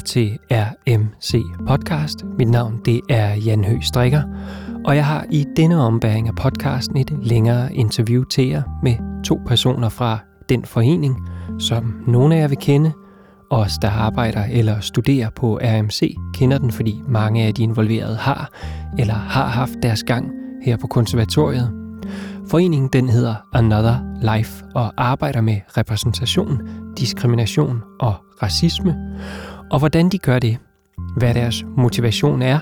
lytter til RMC Podcast. Mit navn det er Jan Høgh Strikker, og jeg har i denne ombæring af podcasten et længere interview til jer med to personer fra den forening, som nogle af jer vil kende. Os, der arbejder eller studerer på RMC, kender den, fordi mange af de involverede har eller har haft deres gang her på konservatoriet. Foreningen den hedder Another Life og arbejder med repræsentation, diskrimination og racisme, og hvordan de gør det, hvad deres motivation er,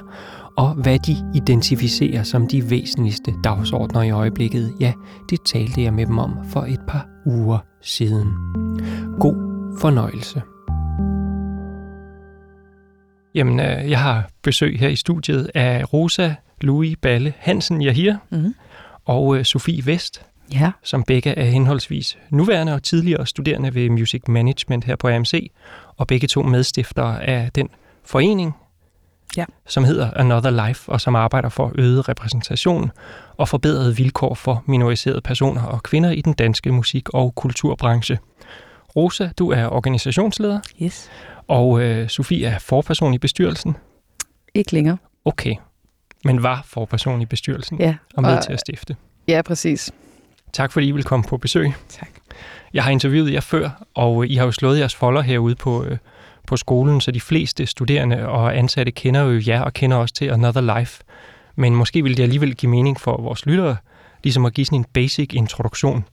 og hvad de identificerer som de væsentligste dagsordner i øjeblikket, ja, det talte jeg med dem om for et par uger siden. God fornøjelse. Jamen, øh, jeg har besøg her i studiet af Rosa Louis Balle Hansen Jahir mm-hmm. og øh, Sofie Vest, ja. som begge er henholdsvis nuværende og tidligere studerende ved Music Management her på AMC, og begge to medstiftere af den forening, ja. som hedder Another Life, og som arbejder for øget repræsentation og forbedrede vilkår for minoriserede personer og kvinder i den danske musik- og kulturbranche. Rosa, du er organisationsleder. Yes. Og øh, Sofie er forperson i bestyrelsen. Ikke længere. Okay, men var forperson i bestyrelsen ja. og med og, til at stifte. Ja, præcis. Tak fordi I vil komme på besøg. Tak. Jeg har interviewet jer før, og I har jo slået jeres folder herude på, øh, på skolen, så de fleste studerende og ansatte kender jo jer og kender også til Another Life. Men måske vil det alligevel give mening for vores lyttere, ligesom at give sådan en basic introduktion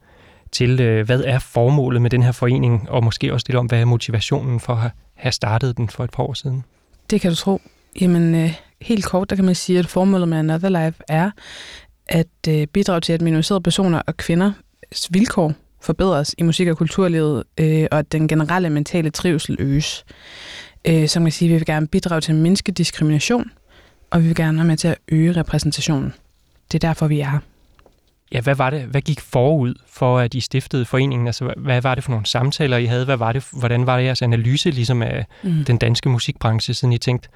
til, øh, hvad er formålet med den her forening, og måske også lidt om, hvad er motivationen for at have startet den for et par år siden. Det kan du tro. Jamen, øh, helt kort, der kan man sige, at formålet med Another Life er at øh, bidrage til, at minoriserede personer og kvinders vilkår forbedres i musik- og kulturlivet, øh, og at den generelle mentale trivsel øges. Øh, som kan sige, vi vil gerne bidrage til at mindske diskrimination, og vi vil gerne være med til at øge repræsentationen. Det er derfor, vi er her. Ja, hvad var det? Hvad gik forud for, at I stiftede foreningen? Altså, hvad var det for nogle samtaler, I havde? Hvad var det, hvordan var det jeres analyse ligesom af mm. den danske musikbranche, siden I tænkte,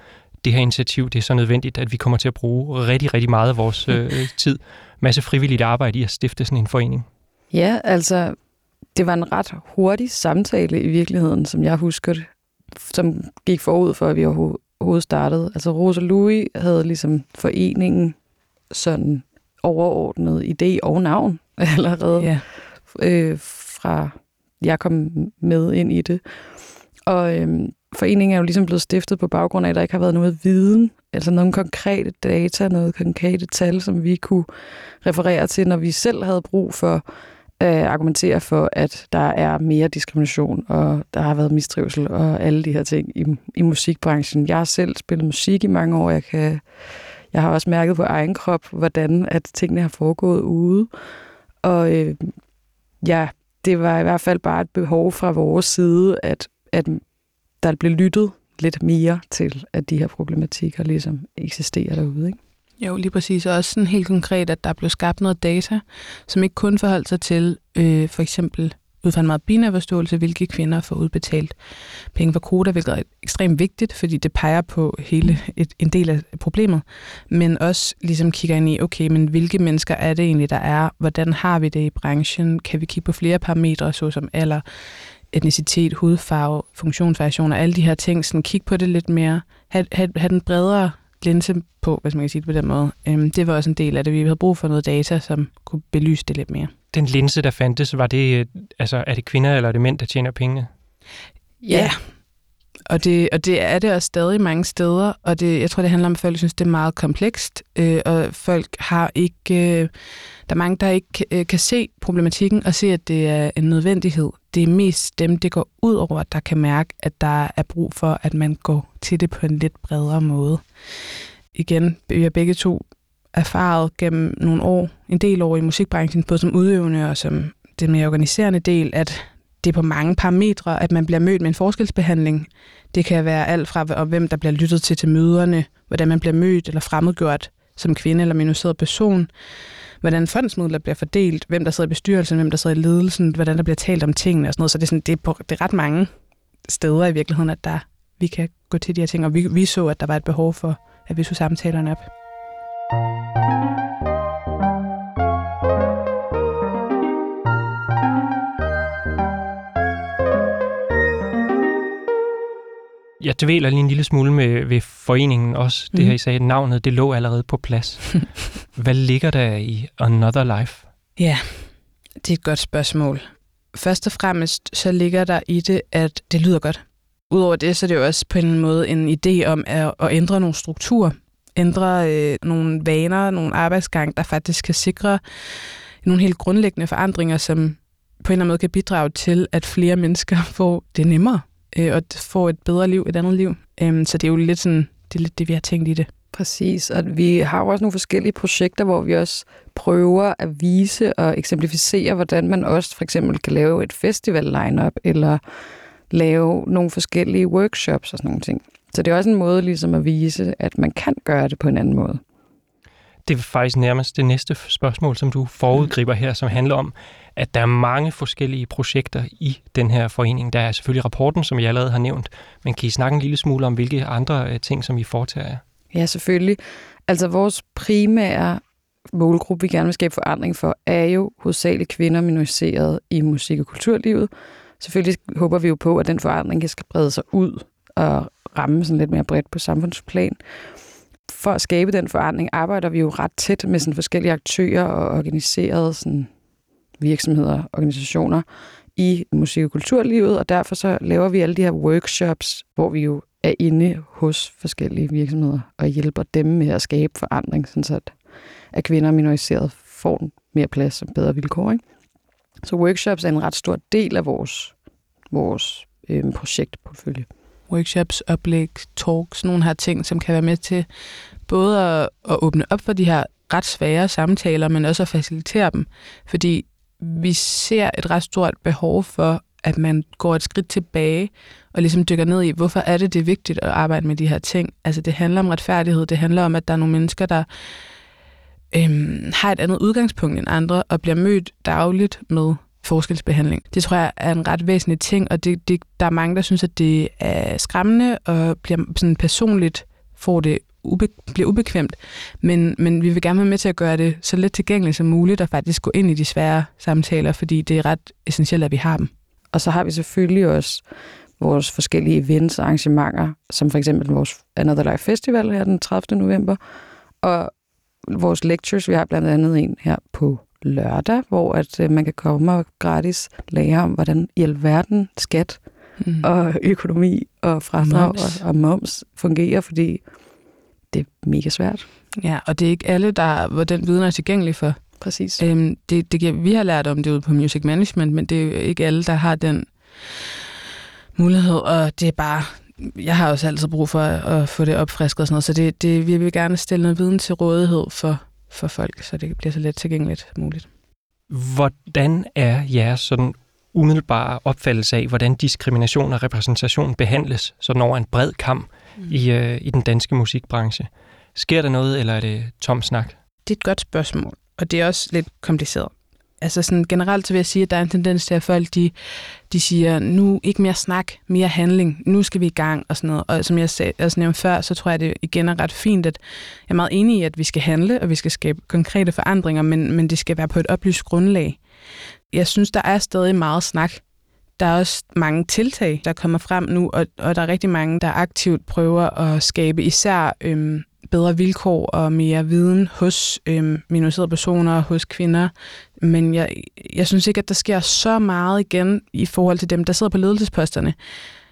det her initiativ, det er så nødvendigt, at vi kommer til at bruge rigtig, rigtig meget af vores øh, tid. Masse frivilligt arbejde i at stifte sådan en forening. Ja, altså, det var en ret hurtig samtale i virkeligheden, som jeg husker det, som gik forud for, at vi overhovedet startede. Altså, Rosa Louis havde ligesom foreningen sådan overordnet idé og navn allerede, ja. øh, fra jeg kom med ind i det. Og øhm, foreningen er jo ligesom blevet stiftet på baggrund af, at der ikke har været noget viden, altså nogle konkrete data, noget konkrete tal, som vi kunne referere til, når vi selv havde brug for at argumentere for, at der er mere diskrimination, og der har været mistrivsel og alle de her ting i, i musikbranchen. Jeg har selv spillet musik i mange år, jeg kan jeg har også mærket på egen krop, hvordan at tingene har foregået ude. Og øh, ja, det var i hvert fald bare et behov fra vores side, at, at der blev lyttet lidt mere til, at de her problematikker ligesom eksisterer derude. Ikke? Jo, lige præcis. Og også sådan helt konkret, at der blev skabt noget data, som ikke kun forholdt sig til øh, for eksempel ud fra en meget binær forståelse, hvilke kvinder får udbetalt penge for kvoter, hvilket er ekstremt vigtigt, fordi det peger på hele et, en del af problemet, men også ligesom kigger ind i, okay, men hvilke mennesker er det egentlig, der er? Hvordan har vi det i branchen? Kan vi kigge på flere parametre, såsom alder, etnicitet, hudfarve, funktionsvariationer, alle de her ting, sådan kigge på det lidt mere, have, have, have den bredere linse på, hvis man kan sige det på den måde. Øhm, det var også en del af det. Vi havde brug for noget data, som kunne belyse det lidt mere. Den linse, der fandtes, var det, altså, er det kvinder eller er det mænd, der tjener penge? Ja, og det, og det er det også stadig mange steder, og det, jeg tror, det handler om, at folk synes, det er meget komplekst, øh, og folk har ikke, øh, der er mange, der ikke øh, kan se problematikken og se, at det er en nødvendighed. Det er mest dem, det går ud over, der kan mærke, at der er brug for, at man går til det på en lidt bredere måde. Igen, vi har begge to erfaret gennem nogle år, en del år i musikbranchen, både som udøvende og som den mere organiserende del, at det er på mange parametre, at man bliver mødt med en forskelsbehandling. Det kan være alt fra, hvem der bliver lyttet til til møderne, hvordan man bliver mødt eller fremmedgjort som kvinde eller minoriseret person, hvordan fondsmidler bliver fordelt, hvem der sidder i bestyrelsen, hvem der sidder i ledelsen, hvordan der bliver talt om tingene og sådan noget. Så det er, sådan, det er, på, det er ret mange steder i virkeligheden, at der, vi kan gå til de her ting, og vi, vi så, at der var et behov for, at vi så samtalerne op. Jeg dvæler lige en lille smule med ved foreningen også. Det Mhm. her, I sagde, navnet, det lå allerede på plads. Hvad ligger der i Another Life? Ja, det er et godt spørgsmål. Først og fremmest så ligger der i det, at det lyder godt. Udover det, så er det jo også på en måde en idé om at, at ændre nogle strukturer, ændre øh, nogle vaner, nogle arbejdsgang, der faktisk kan sikre nogle helt grundlæggende forandringer, som på en eller anden måde kan bidrage til, at flere mennesker får det nemmere øh, og får et bedre liv, et andet liv. Øhm, så det er jo lidt sådan, det er lidt det, vi har tænkt i det. Præcis, og vi har jo også nogle forskellige projekter, hvor vi også prøver at vise og eksemplificere, hvordan man også for eksempel kan lave et festival lineup eller lave nogle forskellige workshops og sådan nogle ting. Så det er også en måde ligesom at vise, at man kan gøre det på en anden måde. Det er faktisk nærmest det næste spørgsmål, som du forudgriber her, som handler om, at der er mange forskellige projekter i den her forening. Der er selvfølgelig rapporten, som jeg allerede har nævnt, men kan I snakke en lille smule om, hvilke andre øh, ting, som I foretager jer? Ja, selvfølgelig. Altså vores primære målgruppe, vi gerne vil skabe forandring for, er jo hovedsageligt kvinder minoriseret i musik- og kulturlivet. Selvfølgelig håber vi jo på, at den forandring kan sprede sig ud og ramme sådan lidt mere bredt på samfundsplan. For at skabe den forandring arbejder vi jo ret tæt med sådan forskellige aktører og organiserede sådan virksomheder og organisationer i musik- og kulturlivet, og derfor så laver vi alle de her workshops, hvor vi jo er inde hos forskellige virksomheder og hjælper dem med at skabe forandring, sådan så at, at kvinder og minoriseret får mere plads og bedre vilkår. Ikke? Så workshops er en ret stor del af vores, vores øh, projektportfølje workshops, oplæg, talks, nogle her ting, som kan være med til både at, at åbne op for de her ret svære samtaler, men også at facilitere dem. Fordi vi ser et ret stort behov for, at man går et skridt tilbage og ligesom dykker ned i, hvorfor er det, det er vigtigt at arbejde med de her ting. Altså det handler om retfærdighed, det handler om, at der er nogle mennesker, der øhm, har et andet udgangspunkt end andre og bliver mødt dagligt med forskelsbehandling. Det tror jeg er en ret væsentlig ting, og det, det, der er mange, der synes, at det er skræmmende og bliver sådan personligt får det ube, bliver ubekvemt. Men, men vi vil gerne være med til at gøre det så let tilgængeligt som muligt og faktisk gå ind i de svære samtaler, fordi det er ret essentielt, at vi har dem. Og så har vi selvfølgelig også vores forskellige events og arrangementer, som for eksempel vores Another Life Festival her den 30. november, og vores lectures, vi har blandt andet en her på lørdag, hvor at øh, man kan komme og gratis lære om, hvordan i alverden skat Mm. og økonomi og fradrag Moms. og, og moms fungerer, fordi det er mega svært. Ja, og det er ikke alle, der, hvor den viden er tilgængelig for. Præcis. Øhm, det, det, vi har lært om det ude på Music Management, men det er jo ikke alle, der har den mulighed, og det er bare, jeg har også altid brug for at, at få det opfrisket og sådan noget, så det, det, vi vil gerne stille noget viden til rådighed for, for folk, så det bliver så let tilgængeligt muligt. Hvordan er jeres sådan umiddelbare opfattelse af, hvordan diskrimination og repræsentation behandles sådan over en bred kamp mm. i, øh, i den danske musikbranche? Sker der noget, eller er det tom snak? Det er et godt spørgsmål, og det er også lidt kompliceret. Altså sådan generelt så vil jeg sige, at der er en tendens til, at folk de, de siger, nu ikke mere snak, mere handling, nu skal vi i gang og sådan noget. Og som jeg sagde, altså nævnte før, så tror jeg, det igen er ret fint, at jeg er meget enig i, at vi skal handle, og vi skal skabe konkrete forandringer, men, men det skal være på et oplyst grundlag. Jeg synes, der er stadig meget snak. Der er også mange tiltag, der kommer frem nu, og, og der er rigtig mange, der aktivt prøver at skabe især øhm, bedre vilkår og mere viden hos øh, minoriserede personer, og hos kvinder. Men jeg, jeg synes ikke, at der sker så meget igen i forhold til dem, der sidder på ledelsesposterne.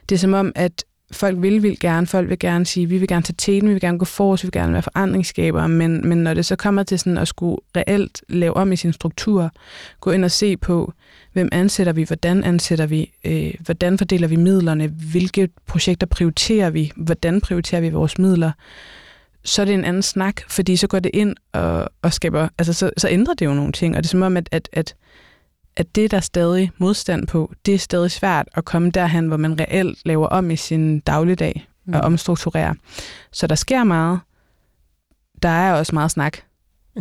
Det er som om, at folk vil, vil gerne, folk vil gerne sige, vi vil gerne tage teten, vi vil gerne gå forrest, vi vil gerne være forandringsskabere, men, men når det så kommer til sådan at skulle reelt lave om i sin struktur, gå ind og se på, hvem ansætter vi, hvordan ansætter vi, øh, hvordan fordeler vi midlerne, hvilke projekter prioriterer vi, hvordan prioriterer vi vores midler, så er det en anden snak, fordi så går det ind og, og skaber, altså så, så ændrer det jo nogle ting, og det er som om, at, at, at, at det, der er stadig modstand på, det er stadig svært at komme derhen, hvor man reelt laver om i sin dagligdag mm. og omstrukturerer. Så der sker meget. Der er også meget snak.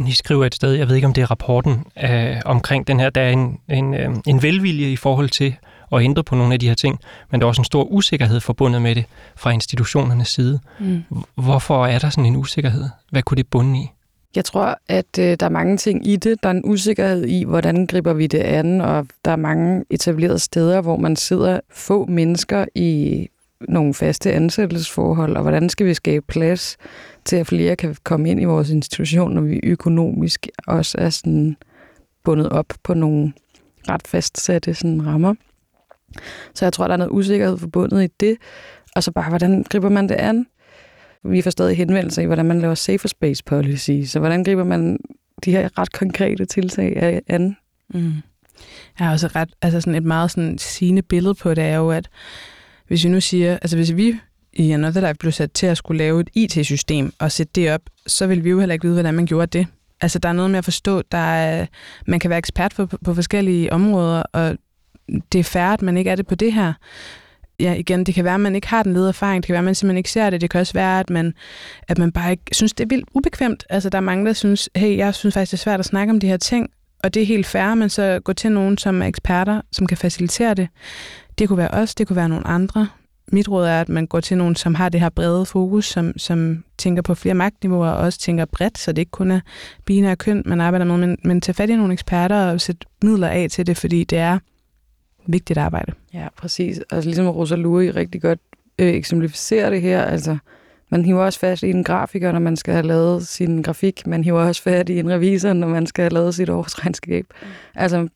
I skriver et sted, jeg ved ikke om det er rapporten, øh, omkring den her, der er en, en, øh, en velvilje i forhold til at ændre på nogle af de her ting, men der er også en stor usikkerhed forbundet med det fra institutionernes side. Mm. Hvorfor er der sådan en usikkerhed? Hvad kunne det bunde i? Jeg tror, at øh, der er mange ting i det. Der er en usikkerhed i, hvordan griber vi det an, og der er mange etablerede steder, hvor man sidder få mennesker i nogle faste ansættelsesforhold, og hvordan skal vi skabe plads til, at flere kan komme ind i vores institution, når vi økonomisk også er sådan bundet op på nogle ret fastsatte sådan rammer. Så jeg tror, der er noget usikkerhed forbundet i det. Og så bare, hvordan griber man det an? Vi får stadig henvendelser i, hvordan man laver safer space policy. Så hvordan griber man de her ret konkrete tiltag an? Mm. Jeg har også ret, altså sådan et meget sådan sigende billede på det, er jo, at hvis vi nu siger, altså hvis vi i Another Life blev sat til at skulle lave et IT-system og sætte det op, så vil vi jo heller ikke vide, hvordan man gjorde det. Altså, der er noget med at forstå, der er, man kan være ekspert på, på forskellige områder, og det er færre, at man ikke er det på det her. Ja, igen, det kan være, at man ikke har den ledererfaring, det kan være, at man simpelthen ikke ser det, det kan også være, at man, at man bare ikke synes, det er vildt ubekvemt. Altså, der er mange, der synes, hey, jeg synes faktisk, det er svært at snakke om de her ting, og det er helt fair, men så gå til nogen, som er eksperter, som kan facilitere det. Det kunne være os, det kunne være nogle andre. Mit råd er, at man går til nogen, som har det her brede fokus, som, som tænker på flere magtniveauer, og også tænker bredt, så det ikke kun er binære køn, man arbejder med, men, men tage fat i nogle eksperter og sætte midler af til det, fordi det er vigtigt arbejde. Ja, præcis. Altså ligesom Rosa Luri rigtig godt øh, eksemplificerer det her, altså man hiver også fast i en grafiker, når man skal have lavet sin grafik. Man hiver også fat i en revisor, når man skal have lavet sit årsregnskab. Mm. Altså,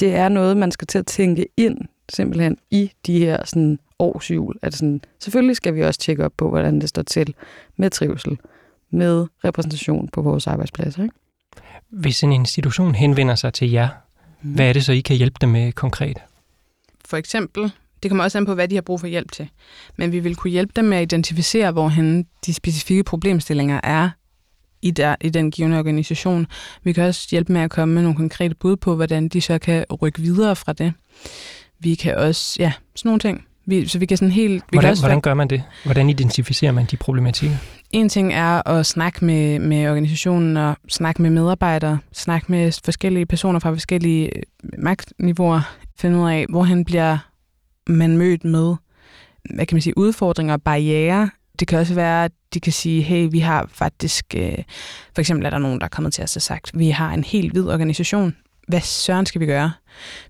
det er noget, man skal til at tænke ind simpelthen i de her sådan, årsjul. At sådan, selvfølgelig skal vi også tjekke op på, hvordan det står til med trivsel, med repræsentation på vores arbejdspladser. Ikke? Hvis en institution henvender sig til jer, mm. hvad er det så, I kan hjælpe dem med konkret? For eksempel det kommer også an på, hvad de har brug for hjælp til. Men vi vil kunne hjælpe dem med at identificere, hvor de specifikke problemstillinger er i, der, i den givende organisation. Vi kan også hjælpe med at komme med nogle konkrete bud på, hvordan de så kan rykke videre fra det. Vi kan også, ja, sådan nogle ting. Vi, så vi kan sådan helt... Vi hvordan, kan også hvordan gør man det? Hvordan identificerer man de problematikker? En ting er at snakke med, med organisationen og snakke med medarbejdere, snakke med forskellige personer fra forskellige magtniveauer, finde ud af, hvor han bliver man mødt med, hvad kan man sige, udfordringer og barriere. Det kan også være, at de kan sige, hey, vi har faktisk, øh, for eksempel er der nogen, der er kommet til os og sagt, vi har en helt hvid organisation. Hvad søren skal vi gøre?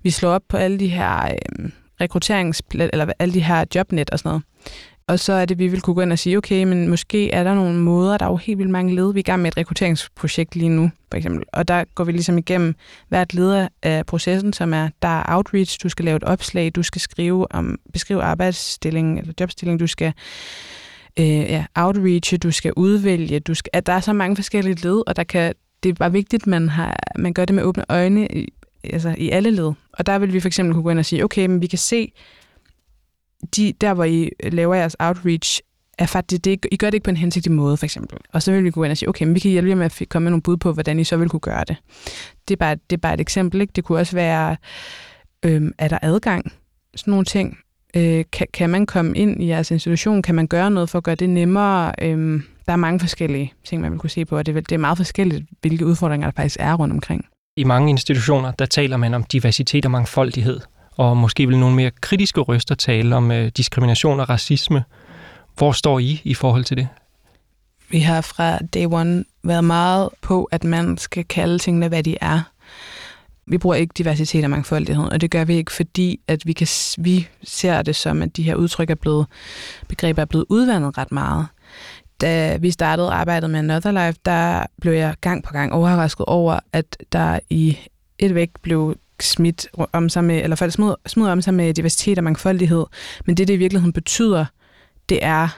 Vi slår op på alle de her øh, rekrutterings, eller alle de her jobnet og sådan noget. Og så er det, vi vil kunne gå ind og sige, okay, men måske er der nogle måder, der er jo helt vildt mange led. Vi er i gang med et rekrutteringsprojekt lige nu, for eksempel. Og der går vi ligesom igennem hvert leder af processen, som er, der er outreach, du skal lave et opslag, du skal skrive om, beskrive arbejdsstillingen eller jobstillingen, du skal øh, ja, outreach, du skal udvælge, du skal, at der er så mange forskellige led, og der kan, det er bare vigtigt, at man, har, man gør det med åbne øjne i, altså i alle led. Og der vil vi for eksempel kunne gå ind og sige, okay, men vi kan se, de, der hvor I øh, laver jeres outreach, er faktisk, det, I gør det ikke på en hensigtig måde, for eksempel. Og så vil vi gå ind og sige, okay, men vi kan hjælpe jer med at komme med nogle bud på, hvordan I så vil kunne gøre det. Det er bare, det er bare et eksempel. Ikke? Det kunne også være, øhm, er der adgang? Sådan nogle ting. Øh, kan, kan man komme ind i jeres institution? Kan man gøre noget for at gøre det nemmere? Øhm, der er mange forskellige ting, man vil kunne se på, og det er, det er meget forskelligt, hvilke udfordringer der faktisk er rundt omkring. I mange institutioner, der taler man om diversitet og mangfoldighed og måske vil nogle mere kritiske røster tale om øh, diskrimination og racisme. Hvor står I i forhold til det? Vi har fra day one været meget på, at man skal kalde tingene, hvad de er. Vi bruger ikke diversitet og mangfoldighed, og det gør vi ikke, fordi at vi, kan, vi ser det som, at de her udtryk er blevet, begreber er blevet udvandet ret meget. Da vi startede arbejdet med Another Life, der blev jeg gang på gang overrasket over, at der i et væk blev smidt om sig med, eller folk smider, smider om sig med diversitet og mangfoldighed. Men det, det i virkeligheden betyder, det er,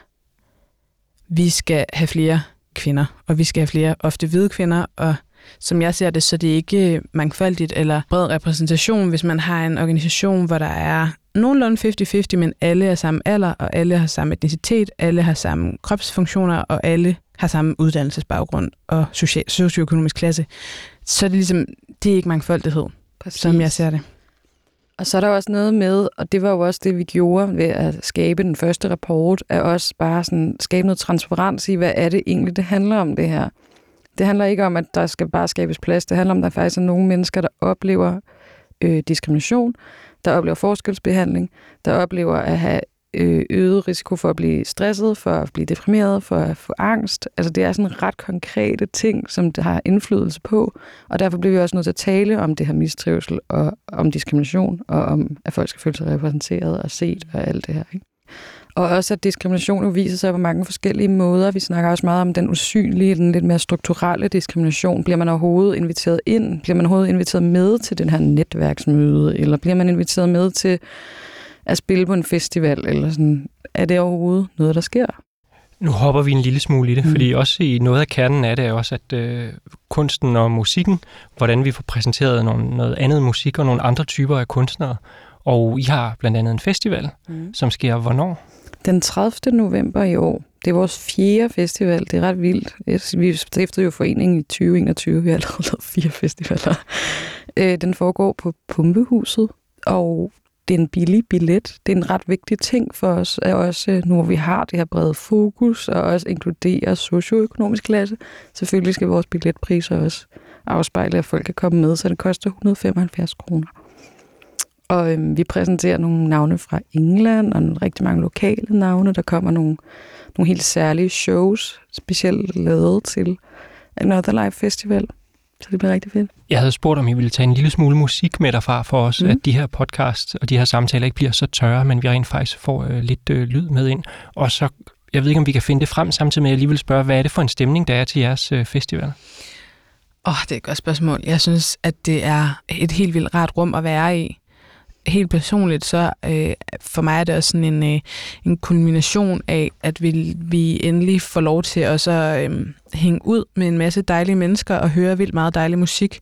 vi skal have flere kvinder, og vi skal have flere ofte hvide kvinder, og som jeg ser det, så det er ikke mangfoldigt eller bred repræsentation, hvis man har en organisation, hvor der er nogenlunde 50-50, men alle er samme alder, og alle har samme etnicitet, alle har samme kropsfunktioner, og alle har samme uddannelsesbaggrund og social, socioøkonomisk klasse. Så det er ligesom, det er ikke mangfoldighed. Præcis. som jeg ser det. Og så er der også noget med, og det var jo også det, vi gjorde ved at skabe den første rapport, at også bare sådan skabe noget transparens i, hvad er det egentlig, det handler om det her. Det handler ikke om, at der skal bare skabes plads. Det handler om, at der faktisk er nogle mennesker, der oplever øh, diskrimination, der oplever forskelsbehandling, der oplever at have Øh, øget risiko for at blive stresset, for at blive deprimeret, for at få angst. Altså det er sådan ret konkrete ting, som det har indflydelse på, og derfor bliver vi også nødt til at tale om det her mistrivsel, og om diskrimination, og om at folk skal føle sig repræsenteret og set og alt det her. Ikke? Og også, at diskrimination jo viser sig på mange forskellige måder. Vi snakker også meget om den usynlige, den lidt mere strukturelle diskrimination. Bliver man overhovedet inviteret ind? Bliver man overhovedet inviteret med til den her netværksmøde? Eller bliver man inviteret med til at spille på en festival? Eller sådan? Er det overhovedet noget, der sker? Nu hopper vi en lille smule i det, mm. fordi også i noget af kernen af det er også, at øh, kunsten og musikken, hvordan vi får præsenteret nogle, noget andet musik og nogle andre typer af kunstnere. Og I har blandt andet en festival, mm. som sker hvornår? Den 30. november i år. Det er vores fjerde festival. Det er ret vildt. Vi stiftede jo foreningen i 2021. Vi har allerede lavet fire festivaler. Øh, den foregår på Pumpehuset, og det er en billig billet. Det er en ret vigtig ting for os, at også nu hvor vi har det her brede fokus, og også inkluderer socioøkonomisk klasse. Selvfølgelig skal vores billetpriser også afspejle, at folk kan komme med, så det koster 175 kroner. Og øhm, vi præsenterer nogle navne fra England, og rigtig mange lokale navne. Der kommer nogle, nogle helt særlige shows, specielt lavet til Another Life Festival. Så det bliver rigtig fedt. Jeg havde spurgt, om I ville tage en lille smule musik med derfra for os, mm. at de her podcasts og de her samtaler ikke bliver så tørre, men vi rent faktisk får øh, lidt øh, lyd med ind. Og så, jeg ved ikke, om vi kan finde det frem, samtidig med, at jeg lige vil spørge, hvad er det for en stemning, der er til jeres øh, festival? Åh, oh, det er et godt spørgsmål. Jeg synes, at det er et helt vildt rart rum at være i helt personligt, så øh, for mig er det også sådan en, øh, en kulmination af, at vi, vi endelig får lov til at så øh, hænge ud med en masse dejlige mennesker og høre vildt meget dejlig musik.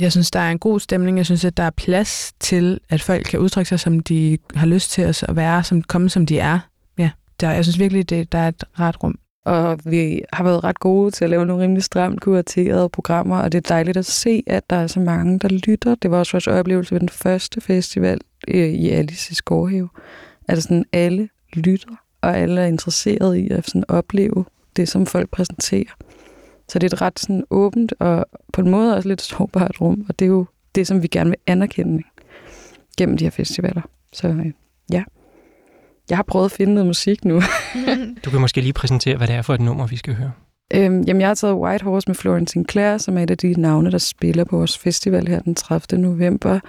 Jeg synes, der er en god stemning. Jeg synes, at der er plads til, at folk kan udtrykke sig, som de har lyst til at være, som komme som de er. Ja, der, jeg synes virkelig, det, der er et ret rum. Og vi har været ret gode til at lave nogle rimelig stramt kuraterede programmer, og det er dejligt at se, at der er så mange, der lytter. Det var også vores oplevelse ved den første festival øh, i Alice i Skovhave. At sådan alle lytter, og alle er interesseret i at sådan opleve det, som folk præsenterer. Så det er et ret sådan åbent og på en måde også lidt sårbart rum, og det er jo det, som vi gerne vil anerkende gennem de her festivaler. Så øh, ja. Jeg har prøvet at finde noget musik nu. du kan måske lige præsentere, hvad det er for et nummer, vi skal høre. Øhm, jamen, jeg har taget White Horse med Florence Sinclair, som er et af de navne, der spiller på vores festival her den 30. november.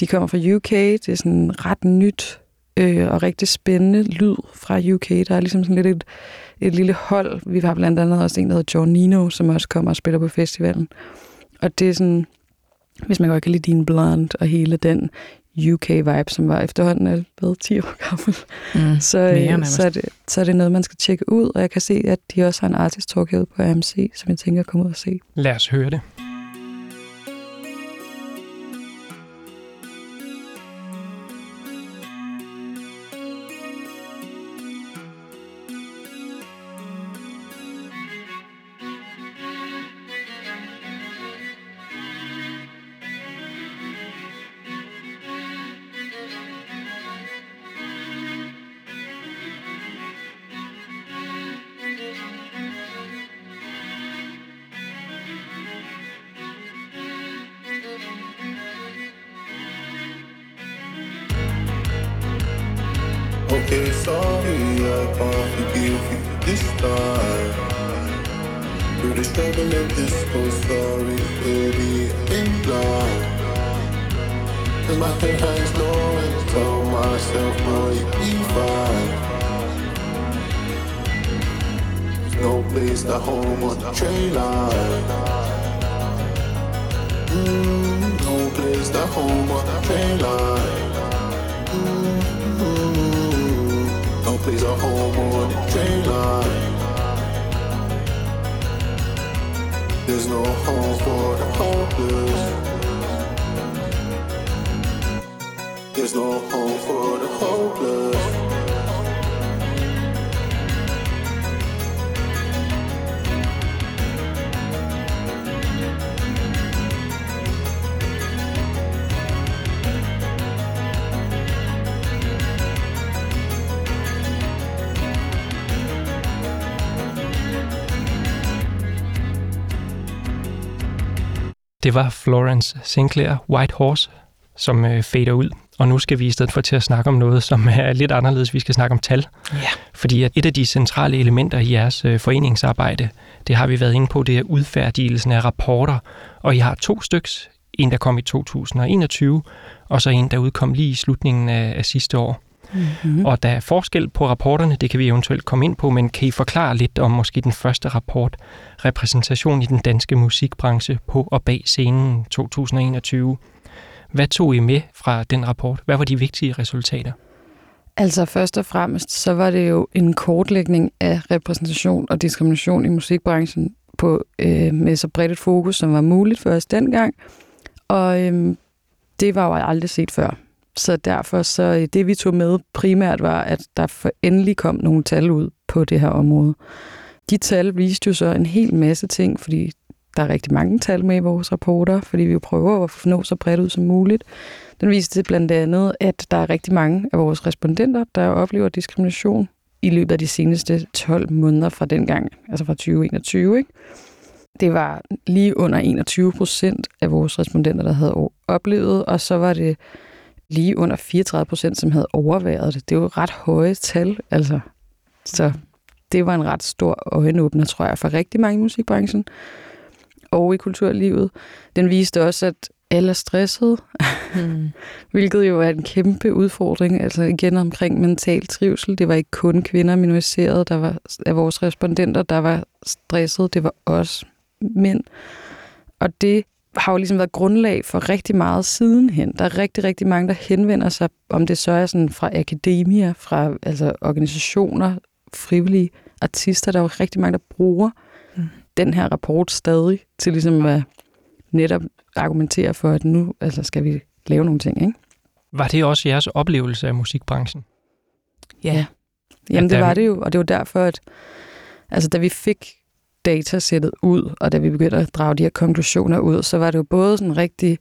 De kommer fra UK. Det er sådan ret nyt øh, og rigtig spændende lyd fra UK. Der er ligesom sådan lidt et, et lille hold. Vi har blandt andet også en, der hedder John Nino, som også kommer og spiller på festivalen. Og det er sådan, hvis man godt kan lide Dean Blunt og hele den UK-vibe, som var efterhånden været 10 år gammel. Mm, så, øh, så, er det, så er det noget, man skal tjekke ud, og jeg kan se, at de også har en artist talk herude på AMC, som jeg tænker at komme ud og se. Lad os høre det. Okay, sorry, I can't forgive you this time. Through the struggle of this whole story, baby, in blind. And my head hangs low and tell myself, boy, you'll be fine. No place to home on the train line. Mm, no place to home on the train line. Mm-hmm place a home on the train. There's no home for the hopeless. There's no home for the hopeless. Det var Florence Sinclair, White Horse, som øh, fader ud. Og nu skal vi i stedet for til at snakke om noget, som er lidt anderledes. Vi skal snakke om tal. Ja. Fordi at et af de centrale elementer i jeres øh, foreningsarbejde, det har vi været inde på, det er udfærdigelsen af rapporter. Og I har to styks. En, der kom i 2021, og så en, der udkom lige i slutningen af, af sidste år. Mm-hmm. Og der er forskel på rapporterne, det kan vi eventuelt komme ind på, men kan I forklare lidt om måske den første rapport, repræsentation i den danske musikbranche på og bag scenen 2021. Hvad tog I med fra den rapport? Hvad var de vigtige resultater? Altså først og fremmest, så var det jo en kortlægning af repræsentation og diskrimination i musikbranchen på, øh, med så bredt et fokus, som var muligt for os dengang. Og øh, det var jo aldrig set før. Så derfor så øh, det, vi tog med primært, var, at der for endelig kom nogle tal ud på det her område. De tal viste jo så en hel masse ting, fordi der er rigtig mange tal med i vores rapporter, fordi vi jo prøver at nå så bredt ud som muligt. Den viste blandt andet, at der er rigtig mange af vores respondenter, der oplever diskrimination i løbet af de seneste 12 måneder fra dengang, altså fra 2021. Ikke? Det var lige under 21 procent af vores respondenter, der havde oplevet, og så var det lige under 34 procent, som havde overværet det. Det er jo ret høje tal, altså. Så det var en ret stor øjenåbner, tror jeg, for rigtig mange i musikbranchen og i kulturlivet. Den viste også, at alle er stressede, mm. hvilket jo er en kæmpe udfordring, altså igen omkring mental trivsel. Det var ikke kun kvinder minoriserede, der var af vores respondenter, der var stresset, det var også mænd. Og det har jo ligesom været grundlag for rigtig meget sidenhen. Der er rigtig, rigtig mange, der henvender sig, om det så er sådan fra akademier, fra altså organisationer, frivillige artister. Der er jo rigtig mange, der bruger mm. den her rapport stadig til ligesom at netop argumentere for, at nu altså skal vi lave nogle ting. Ikke? Var det også jeres oplevelse af musikbranchen? Ja. ja. Jamen det var det jo, og det var derfor, at altså, da vi fik datasættet ud, og da vi begyndte at drage de her konklusioner ud, så var det jo både sådan rigtig,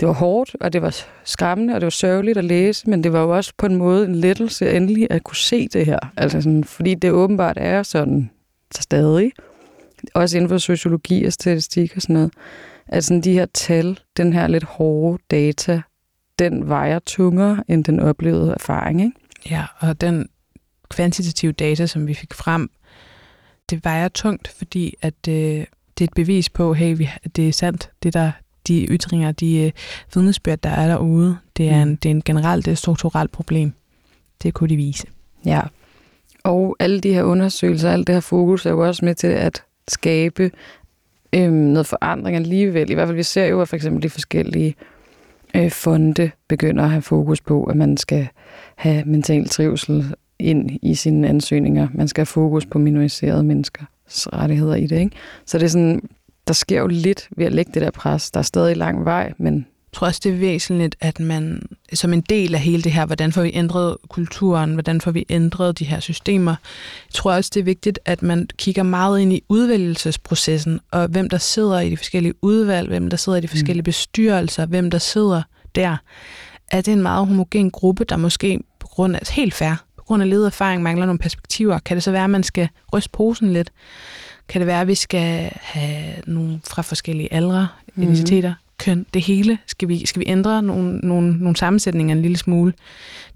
det var hårdt, og det var skræmmende, og det var sørgeligt at læse, men det var jo også på en måde en lettelse endelig at kunne se det her. Altså sådan, fordi det åbenbart er sådan så stadig, også inden for sociologi og statistik og sådan noget, at sådan de her tal, den her lidt hårde data, den vejer tungere end den oplevede erfaring. Ikke? Ja, og den kvantitative data, som vi fik frem, det vejer tungt, fordi at øh, det er et bevis på, hey, vi, det er sandt, det der, de ytringer, de øh, vidnesbyrd, der er derude, det er, en, mm. det er en generelt det er et strukturelt problem. Det kunne de vise. Ja, og alle de her undersøgelser, alt det her fokus er jo også med til at skabe øhm, noget forandring alligevel. I hvert fald, vi ser jo, at for eksempel de forskellige øh, fonde begynder at have fokus på, at man skal have mental trivsel ind i sine ansøgninger. Man skal have fokus på minoriserede menneskers rettigheder i det. Ikke? Så det er sådan, der sker jo lidt ved at lægge det der pres. Der er stadig lang vej, men jeg tror også, det er væsentligt, at man som en del af hele det her, hvordan får vi ændret kulturen, hvordan får vi ændret de her systemer. Jeg tror også, det er vigtigt, at man kigger meget ind i udvælgelsesprocessen, og hvem der sidder i de forskellige udvalg, hvem der sidder i de forskellige mm. bestyrelser, hvem der sidder der. Er det en meget homogen gruppe, der måske på grund af, helt fair, grund af ledererfaring mangler nogle perspektiver? Kan det så være, at man skal ryste posen lidt? Kan det være, at vi skal have nogle fra forskellige aldre, mm. etniciteter? køn, det hele. Skal vi, skal vi ændre nogle, nogle, nogle sammensætninger en lille smule?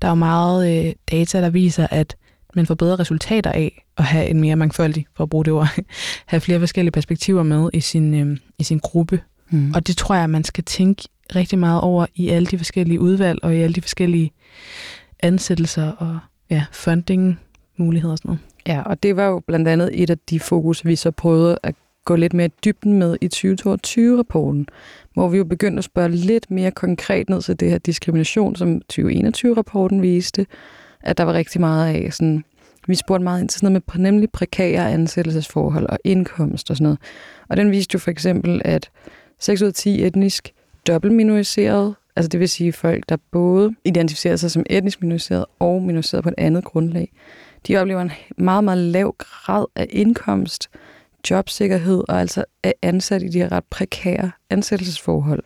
Der er jo meget øh, data, der viser, at man får bedre resultater af at have en mere mangfoldig, for at bruge det ord, have flere forskellige perspektiver med i sin, øh, i sin gruppe. Mm. Og det tror jeg, man skal tænke rigtig meget over i alle de forskellige udvalg og i alle de forskellige ansættelser og ja, funding muligheder og sådan noget. Ja, og det var jo blandt andet et af de fokus, vi så prøvede at gå lidt mere dybden med i 2022-rapporten, hvor vi jo begyndte at spørge lidt mere konkret ned til det her diskrimination, som 2021-rapporten viste, at der var rigtig meget af sådan, vi spurgte meget ind til sådan noget med nemlig prekære ansættelsesforhold og indkomst og sådan noget. Og den viste jo for eksempel, at 6 ud af 10 etnisk dobbeltminoriserede altså det vil sige folk, der både identificerer sig som etnisk minoriseret og minoriseret på et andet grundlag, de oplever en meget, meget lav grad af indkomst, jobsikkerhed og altså er ansat i de her ret prekære ansættelsesforhold.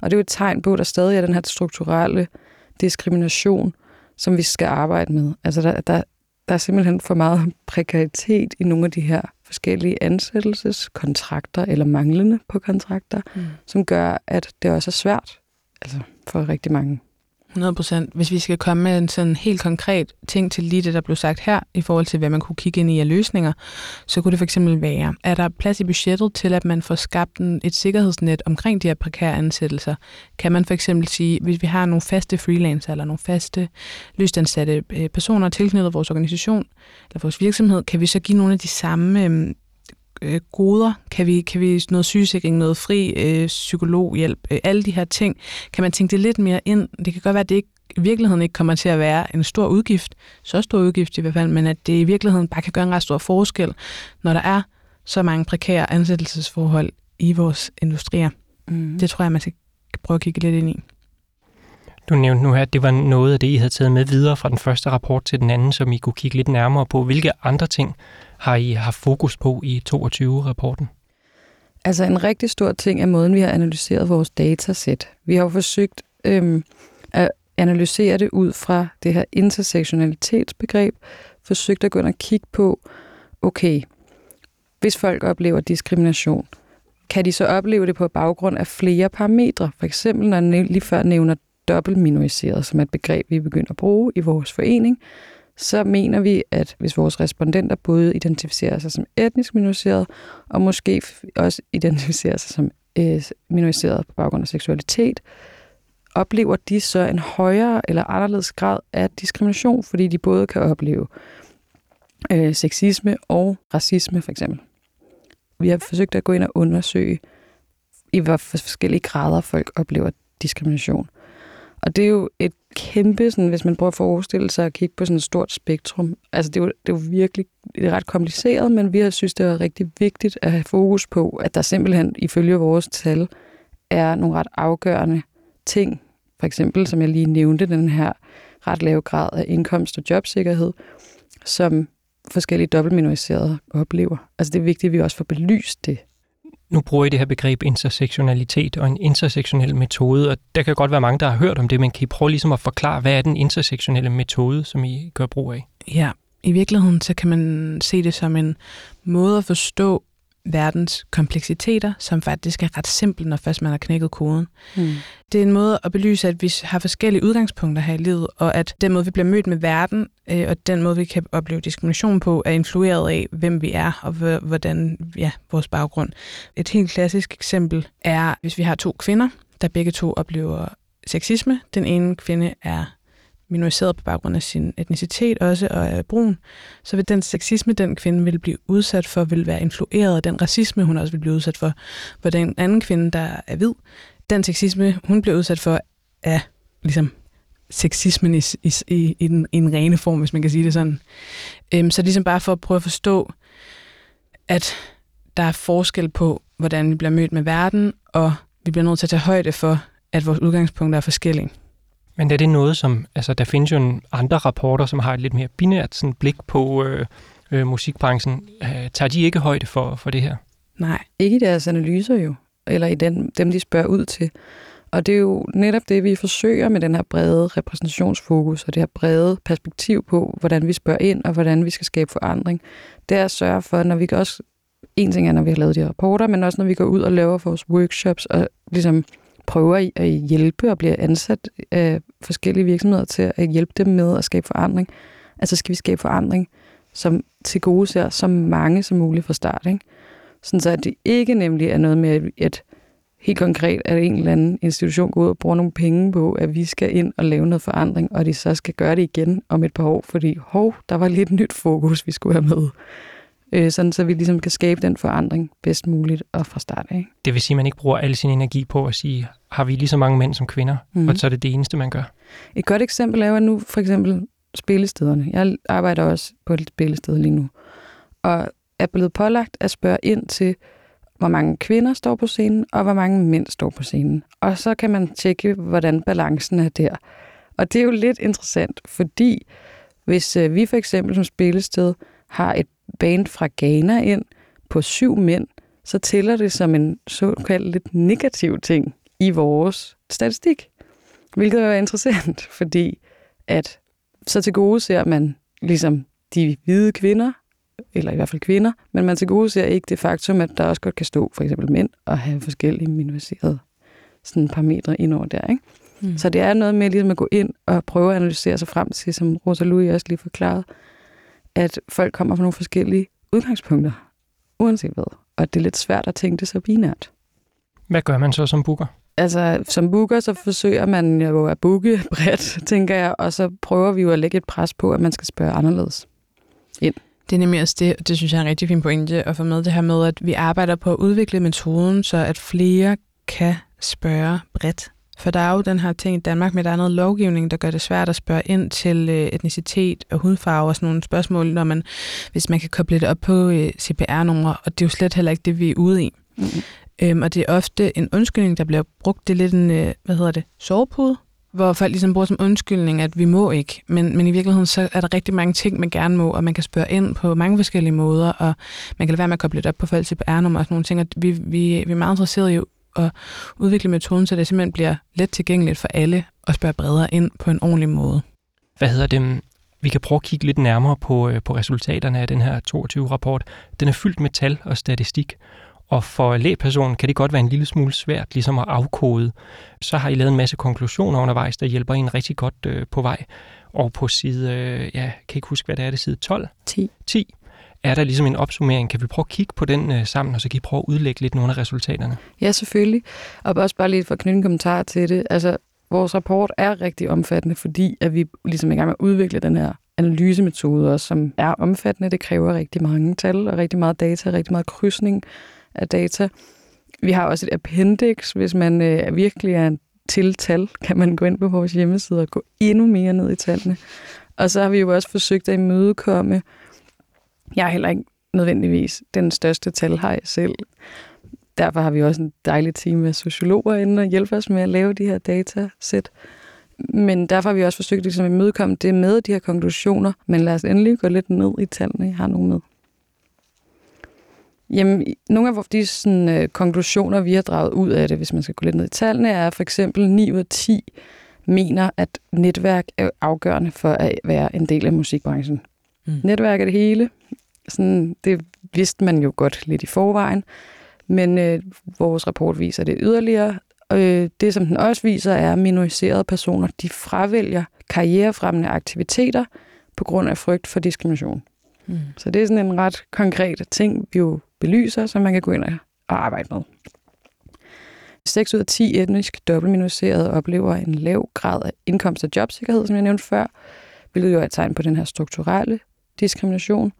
Og det er jo et tegn på, at der stadig er den her strukturelle diskrimination, som vi skal arbejde med. Altså der, der, der er simpelthen for meget prekaritet i nogle af de her forskellige ansættelseskontrakter eller manglende på kontrakter, mm. som gør, at det også er svært altså for rigtig mange. 100 procent. Hvis vi skal komme med en sådan helt konkret ting til lige det, der blev sagt her, i forhold til, hvad man kunne kigge ind i af løsninger, så kunne det fx være, er der plads i budgettet til, at man får skabt en, et sikkerhedsnet omkring de her prekære ansættelser? Kan man for eksempel sige, hvis vi har nogle faste freelancer eller nogle faste løstansatte øh, personer tilknyttet vores organisation eller vores virksomhed, kan vi så give nogle af de samme øhm, øh, goder? Kan vi, kan vi noget sygesikring, noget fri øh, psykologhjælp, øh, alle de her ting? Kan man tænke det lidt mere ind? Det kan godt være, at det ikke, i virkeligheden ikke kommer til at være en stor udgift, så stor udgift i hvert fald, men at det i virkeligheden bare kan gøre en ret stor forskel, når der er så mange prekære ansættelsesforhold i vores industrier. Mm. Det tror jeg, man skal prøve at kigge lidt ind i. Du nævnte nu her, at det var noget af det, I havde taget med videre fra den første rapport til den anden, som I kunne kigge lidt nærmere på. Hvilke andre ting har I haft fokus på i 22-rapporten? Altså en rigtig stor ting er måden, vi har analyseret vores datasæt. Vi har jo forsøgt øhm, at analysere det ud fra det her intersektionalitetsbegreb, forsøgt at gå ind og kigge på, okay, hvis folk oplever diskrimination, kan de så opleve det på baggrund af flere parametre? For eksempel, når jeg lige før nævner dobbeltminoriseret, som er et begreb, vi begynder at bruge i vores forening, så mener vi, at hvis vores respondenter både identificerer sig som etnisk minoriseret, og måske også identificerer sig som øh, minoriseret på baggrund af seksualitet, oplever de så en højere eller anderledes grad af diskrimination, fordi de både kan opleve øh, sexisme og racisme for eksempel. Vi har forsøgt at gå ind og undersøge, i hvor forskellige grader folk oplever diskrimination. Og det er jo et kæmpe, sådan, hvis man prøver at forestille sig at kigge på sådan et stort spektrum. Altså det er jo, det er jo virkelig det er ret kompliceret, men vi har synes, det er rigtig vigtigt at have fokus på, at der simpelthen ifølge vores tal er nogle ret afgørende ting. For eksempel, som jeg lige nævnte, den her ret lave grad af indkomst og jobsikkerhed, som forskellige dobbeltminoriserede oplever. Altså det er vigtigt, at vi også får belyst det nu bruger I det her begreb intersektionalitet og en intersektionel metode, og der kan godt være mange, der har hørt om det, men kan I prøve ligesom at forklare, hvad er den intersektionelle metode, som I gør brug af? Ja, i virkeligheden så kan man se det som en måde at forstå verdens kompleksiteter, som faktisk er ret simpel, når først man har knækket koden. Mm. Det er en måde at belyse, at vi har forskellige udgangspunkter her i livet, og at den måde, vi bliver mødt med verden, øh, og den måde, vi kan opleve diskrimination på, er influeret af, hvem vi er, og hvordan ja, vores baggrund. Et helt klassisk eksempel er, hvis vi har to kvinder, der begge to oplever sexisme. Den ene kvinde er minoriseret på baggrund af sin etnicitet også, og er brun, så vil den sexisme, den kvinde vil blive udsat for, vil være influeret af den racisme, hun også vil blive udsat for. Hvor den anden kvinde, der er hvid, den sexisme, hun bliver udsat for, er ligesom sexismen i, i, i, i, den, i en rene form, hvis man kan sige det sådan. Øhm, så ligesom bare for at prøve at forstå, at der er forskel på, hvordan vi bliver mødt med verden, og vi bliver nødt til at tage højde for, at vores udgangspunkter er forskellige. Men er det noget, som, altså der findes jo en andre rapporter, som har et lidt mere binært sådan, blik på øh, øh, musikbranchen. Øh, tager de ikke højde for, for det her? Nej, ikke i deres analyser jo, eller i den, dem, de spørger ud til. Og det er jo netop det, vi forsøger med den her brede repræsentationsfokus og det her brede perspektiv på, hvordan vi spørger ind og hvordan vi skal skabe forandring. Det er at sørge for, når vi også, en ting er, når vi har lavet de rapporter, men også når vi går ud og laver vores workshops og ligesom prøver at hjælpe og bliver ansat af forskellige virksomheder til at hjælpe dem med at skabe forandring. Altså skal vi skabe forandring, som til gode ser så mange som muligt fra start. Ikke? Sådan så at det ikke nemlig er noget med, at helt konkret, at en eller anden institution går ud og bruger nogle penge på, at vi skal ind og lave noget forandring, og de så skal gøre det igen om et par år, fordi hov, der var lidt nyt fokus, vi skulle have med øh, sådan så vi ligesom kan skabe den forandring bedst muligt og fra start af. Det vil sige, at man ikke bruger al sin energi på at sige, har vi lige så mange mænd som kvinder, mm-hmm. og så er det det eneste, man gør. Et godt eksempel er jo nu for eksempel spillestederne. Jeg arbejder også på et spillested lige nu, og er blevet pålagt at spørge ind til, hvor mange kvinder står på scenen, og hvor mange mænd står på scenen. Og så kan man tjekke, hvordan balancen er der. Og det er jo lidt interessant, fordi hvis øh, vi for eksempel som spillested har et band fra Ghana ind på syv mænd, så tæller det som en såkaldt lidt negativ ting i vores statistik. Hvilket er interessant, fordi at så til gode ser man ligesom de hvide kvinder, eller i hvert fald kvinder, men man til gode ser ikke det faktum, at der også godt kan stå for eksempel mænd og have forskellige minoriserede sådan parametre indover der. Ikke? Mm. Så det er noget med ligesom at gå ind og prøve at analysere sig frem til, som Rosa Louis også lige forklarede, at folk kommer fra nogle forskellige udgangspunkter, uanset hvad. Og det er lidt svært at tænke det så binært. Hvad gør man så som booker? Altså, som booker, så forsøger man jo at booke bredt, tænker jeg, og så prøver vi jo at lægge et pres på, at man skal spørge anderledes ind. Det er nemlig også det, og det synes jeg er en rigtig fin pointe at få med det her med, at vi arbejder på at udvikle metoden, så at flere kan spørge bredt. For der er jo den her ting i Danmark med, at der er noget lovgivning, der gør det svært at spørge ind til øh, etnicitet og hudfarve og sådan nogle spørgsmål, når man, hvis man kan koble det op på øh, CPR-numre, og det er jo slet heller ikke det, vi er ude i. Mm-hmm. Øhm, og det er ofte en undskyldning, der bliver brugt. Det er lidt en, øh, hvad hedder det, sovepude, hvor folk ligesom bruger som undskyldning, at vi må ikke. Men, men i virkeligheden, så er der rigtig mange ting, man gerne må, og man kan spørge ind på mange forskellige måder, og man kan lade være med at koble det op på folks CPR-nummer og sådan nogle ting. Og vi, vi, vi er meget interesserede i at udvikle metoden, så det simpelthen bliver let tilgængeligt for alle at spørge bredere ind på en ordentlig måde. Hvad hedder det? Vi kan prøve at kigge lidt nærmere på, øh, på resultaterne af den her 22-rapport. Den er fyldt med tal og statistik, og for lægpersonen kan det godt være en lille smule svært ligesom at afkode. Så har I lavet en masse konklusioner undervejs, der hjælper en rigtig godt øh, på vej. Og på side, øh, ja, kan ikke huske, hvad det er, det er side 12? 10. 10 er der ligesom en opsummering. Kan vi prøve at kigge på den øh, sammen, og så kan I prøve at udlægge lidt nogle af resultaterne? Ja, selvfølgelig. Og også bare lige for at knytte en kommentar til det. Altså, vores rapport er rigtig omfattende, fordi at vi ligesom er i gang med at udvikle den her analysemetode, også, som er omfattende. Det kræver rigtig mange tal og rigtig meget data, rigtig meget krydsning af data. Vi har også et appendix, hvis man øh, virkelig er til tal, kan man gå ind på vores hjemmeside og gå endnu mere ned i tallene. Og så har vi jo også forsøgt at imødekomme, jeg er heller ikke nødvendigvis den største talhej selv. Derfor har vi også en dejlig team af sociologer inde og hjælpe os med at lave de her datasæt. Men derfor har vi også forsøgt ligesom at imødekomme det med de her konklusioner. Men lad os endelig gå lidt ned i tallene, jeg har nogle med. Jamen, nogle af de sådan, øh, konklusioner, vi har draget ud af det, hvis man skal gå lidt ned i tallene, er for eksempel 9 ud af 10 mener, at netværk er afgørende for at være en del af musikbranchen. Mm. Netværk er det hele. Sådan, det vidste man jo godt lidt i forvejen, men øh, vores rapport viser det yderligere. Øh, det, som den også viser, er, at minoriserede personer de fravælger karrierefremmende aktiviteter på grund af frygt for diskrimination. Mm. Så det er sådan en ret konkret ting, vi jo belyser, som man kan gå ind og arbejde med. 6 ud af 10 etnisk dobbeltminoriserede oplever en lav grad af indkomst og jobsikkerhed, som jeg nævnte før, hvilket jo er et tegn på den her strukturelle diskrimination.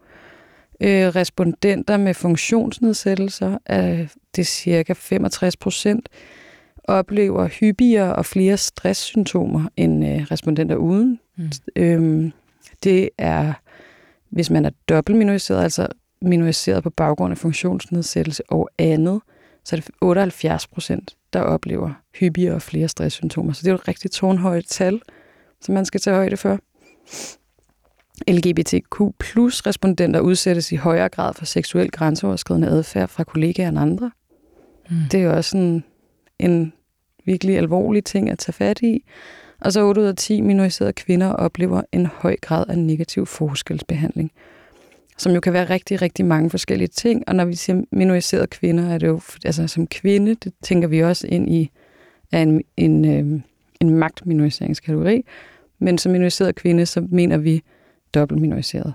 Øh, respondenter med funktionsnedsættelser, er det cirka 65 procent, oplever hyppigere og flere stresssymptomer end øh, respondenter uden. Mm. Øhm, det er, hvis man er dobbeltminoriseret, altså minoriseret på baggrund af funktionsnedsættelse og andet, så er det 78 procent, der oplever hyppigere og flere stresssymptomer. Så det er jo et rigtig tårnhøjt tal, som man skal tage højde for. LGBTQ plus respondenter udsættes i højere grad for seksuel grænseoverskridende adfærd fra kollegaer end andre. Mm. Det er jo også en, en virkelig alvorlig ting at tage fat i. Og så 8 ud af 10 minoriserede kvinder oplever en høj grad af negativ forskelsbehandling som jo kan være rigtig, rigtig mange forskellige ting. Og når vi siger minoriserede kvinder, er det jo, altså som kvinde, det tænker vi også ind i en, en, øh, en magtminoriseringskategori. Men som minoriseret kvinde, så mener vi dobbelt minoriseret.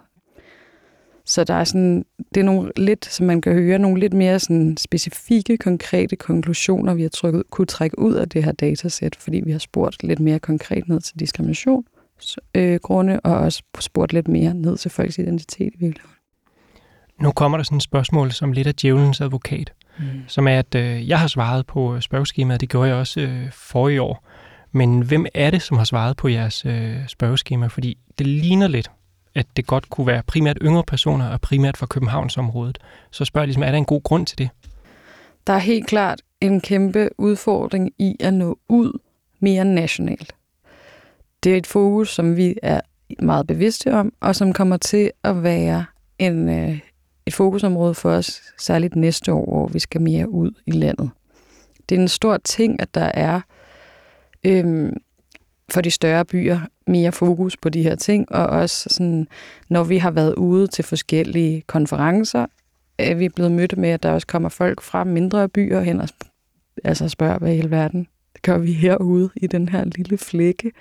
Så der er sådan, det er nogle lidt, som man kan høre, nogle lidt mere sådan specifikke, konkrete konklusioner, vi har trykket, kunne trække ud af det her datasæt, fordi vi har spurgt lidt mere konkret ned til diskrimination, øh, og også spurgt lidt mere ned til folks identitet i virkeligheden. Nu kommer der sådan et spørgsmål som lidt af djævelens advokat, mm. som er, at øh, jeg har svaret på spørgeskemaet, det gjorde jeg også øh, forrige år. Men hvem er det, som har svaret på jeres øh, spørgeskema? Fordi det ligner lidt, at det godt kunne være primært yngre personer og primært fra Københavnsområdet. Så spørger jeg ligesom, er der en god grund til det? Der er helt klart en kæmpe udfordring i at nå ud mere nationalt. Det er et fokus, som vi er meget bevidste om, og som kommer til at være en, øh, et fokusområde for os, særligt næste år, hvor vi skal mere ud i landet. Det er en stor ting, at der er øhm, for de større byer mere fokus på de her ting, og også sådan, når vi har været ude til forskellige konferencer, er vi blevet mødt med, at der også kommer folk fra mindre byer hen og altså spørger, hvad i hele verden gør vi herude i den her lille flække?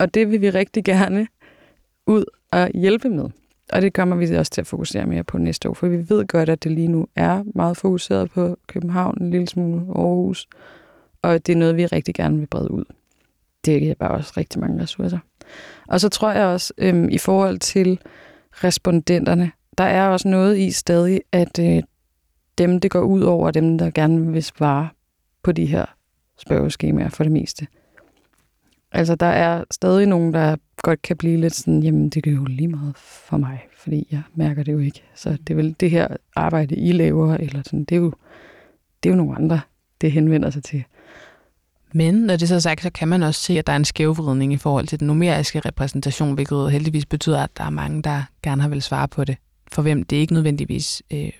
Og det vil vi rigtig gerne ud og hjælpe med. Og det kommer vi også til at fokusere mere på næste år, for vi ved godt, at det lige nu er meget fokuseret på København, en lille smule Aarhus, og det er noget, vi rigtig gerne vil brede ud. Det er bare også rigtig mange ressourcer. Og så tror jeg også, øhm, i forhold til respondenterne, der er også noget i stadig, at øh, dem, det går ud over, dem, der gerne vil svare på de her spørgeskemaer for det meste. Altså, der er stadig nogen, der godt kan blive lidt sådan, jamen, det er jo lige meget for mig, fordi jeg mærker det jo ikke. Så det er vel det her arbejde, I laver, eller sådan, det er jo, det er jo nogle andre, det henvender sig til. Men når det så er sagt, så kan man også se, at der er en skævvridning i forhold til den numeriske repræsentation, hvilket heldigvis betyder, at der er mange, der gerne har vil svare på det, for hvem det ikke nødvendigvis øh,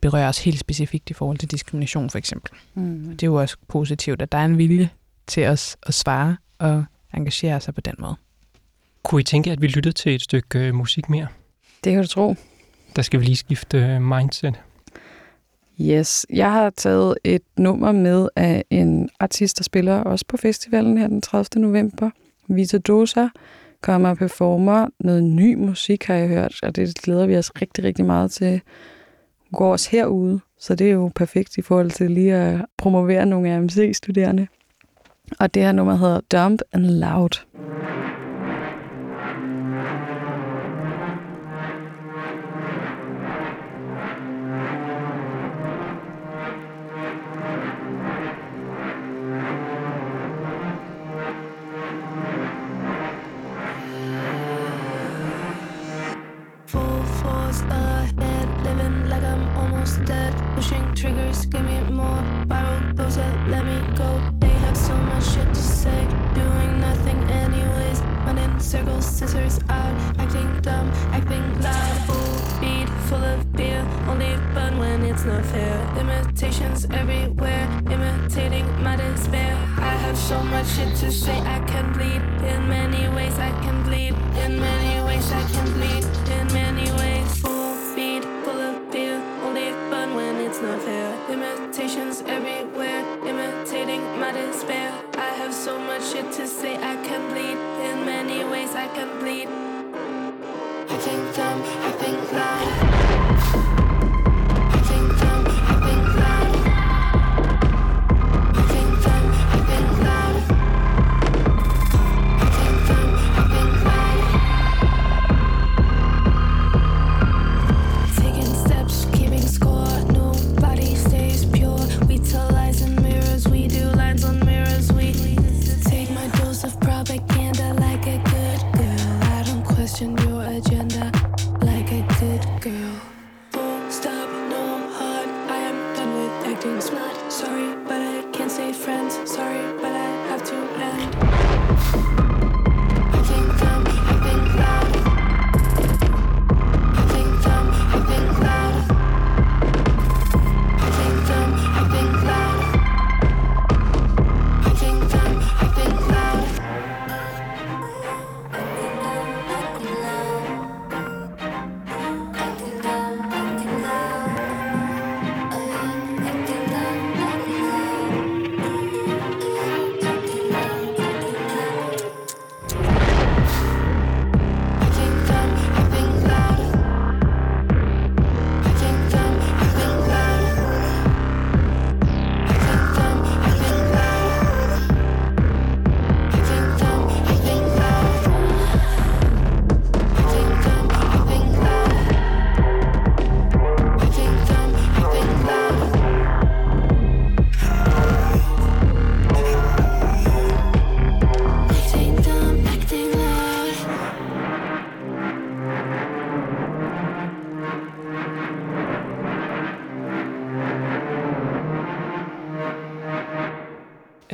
berører os helt specifikt i forhold til diskrimination for eksempel. Mm. Det er jo også positivt, at der er en vilje til os at svare og engagere sig på den måde. Kunne I tænke, at vi lyttede til et stykke øh, musik mere? Det kan du tro. Der skal vi lige skifte øh, mindset. Yes, jeg har taget et nummer med af en artist, der spiller også på festivalen her den 30. november. Vita Dosa kommer og performer noget ny musik, har jeg hørt, og det glæder vi os rigtig, rigtig meget til. Hun går også herude, så det er jo perfekt i forhold til lige at promovere nogle af MC-studerende. Og det her nummer hedder Dump and Loud. Loud. Triggers, give me more. Viral those that let me go. They have so much shit to say, doing nothing anyways. Running circles, scissors out, acting dumb, acting loud. Full beat, full of beer, only fun when it's not fair. Imitations everywhere, imitating my despair. I have so much shit to say, I can bleed. In many ways, I can bleed. In many ways, I can bleed. In many Imitations everywhere, imitating my despair. I have so much shit to say, I can bleed. In many ways, I can bleed. I think dumb, I think loud.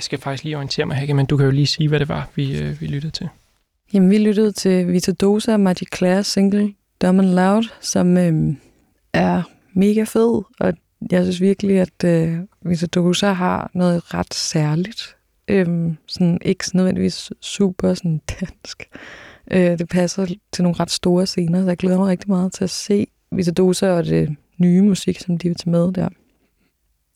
Jeg skal faktisk lige orientere mig, her, men du kan jo lige sige, hvad det var, vi, øh, vi lyttede til. Jamen, vi lyttede til Vita Dosa og Magic Claire's single Dumb and Loud, som øh, er mega fed, og jeg synes virkelig, at øh, Vita Dosa har noget ret særligt. Øh, sådan ikke nødvendigvis super sådan dansk. Øh, det passer til nogle ret store scener, så jeg glæder mig rigtig meget til at se Vita Dosa og det nye musik, som de vil tage med der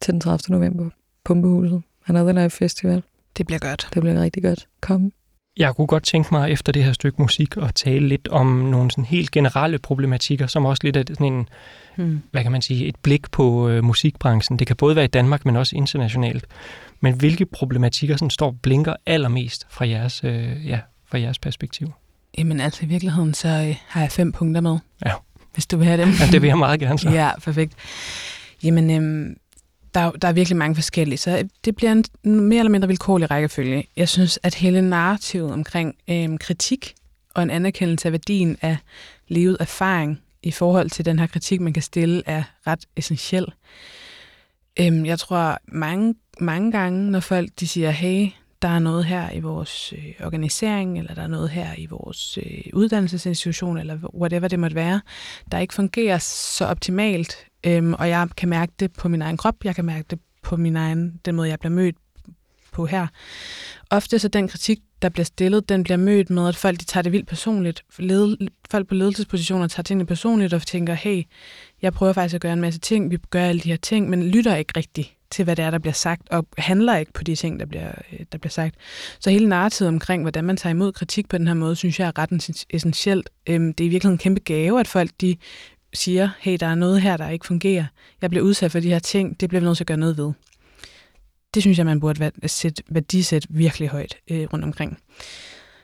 til den 30. november. Pumpehuset Another Life Festival. Det bliver godt. Det bliver rigtig godt. Kom. Jeg kunne godt tænke mig efter det her stykke musik at tale lidt om nogle sådan helt generelle problematikker, som også lidt er sådan en, Hmm. hvad kan man sige, et blik på øh, musikbranchen. Det kan både være i Danmark, men også internationalt. Men hvilke problematikker sådan står blinker allermest fra jeres, øh, ja, fra jeres perspektiv? Jamen altså i virkeligheden, så øh, har jeg fem punkter med. Ja. Hvis du vil have dem. Ja, det vil jeg meget gerne så. Ja, perfekt. Jamen, øhm, der, der er virkelig mange forskellige, så det bliver en mere eller mindre vilkårlig rækkefølge. Jeg synes, at hele narrativet omkring øh, kritik og en anerkendelse af værdien af levet erfaring i forhold til den her kritik, man kan stille, er ret essentiel. Øhm, jeg tror mange, mange gange, når folk de siger, hey, der er noget her i vores øh, organisering, eller der er noget her i vores øh, uddannelsesinstitution, eller whatever det måtte være, der ikke fungerer så optimalt, øhm, og jeg kan mærke det på min egen krop, jeg kan mærke det på min egen, den måde, jeg bliver mødt på her. Ofte så den kritik, der bliver stillet, den bliver mødt med, at folk de tager det vildt personligt. Led, folk på ledelsespositioner tager tingene personligt og tænker, hey, jeg prøver faktisk at gøre en masse ting, vi gør alle de her ting, men lytter ikke rigtigt til, hvad det er, der bliver sagt, og handler ikke på de ting, der bliver, øh, der bliver sagt. Så hele narrativet omkring, hvordan man tager imod kritik på den her måde, synes jeg er ret essentielt. Øhm, Det er i virkeligheden en kæmpe gave, at folk de siger, hey, der er noget her, der ikke fungerer. Jeg bliver udsat for de her ting, det bliver vi nødt til at gøre noget ved. Det synes jeg, man burde sætte værdisæt virkelig højt øh, rundt omkring.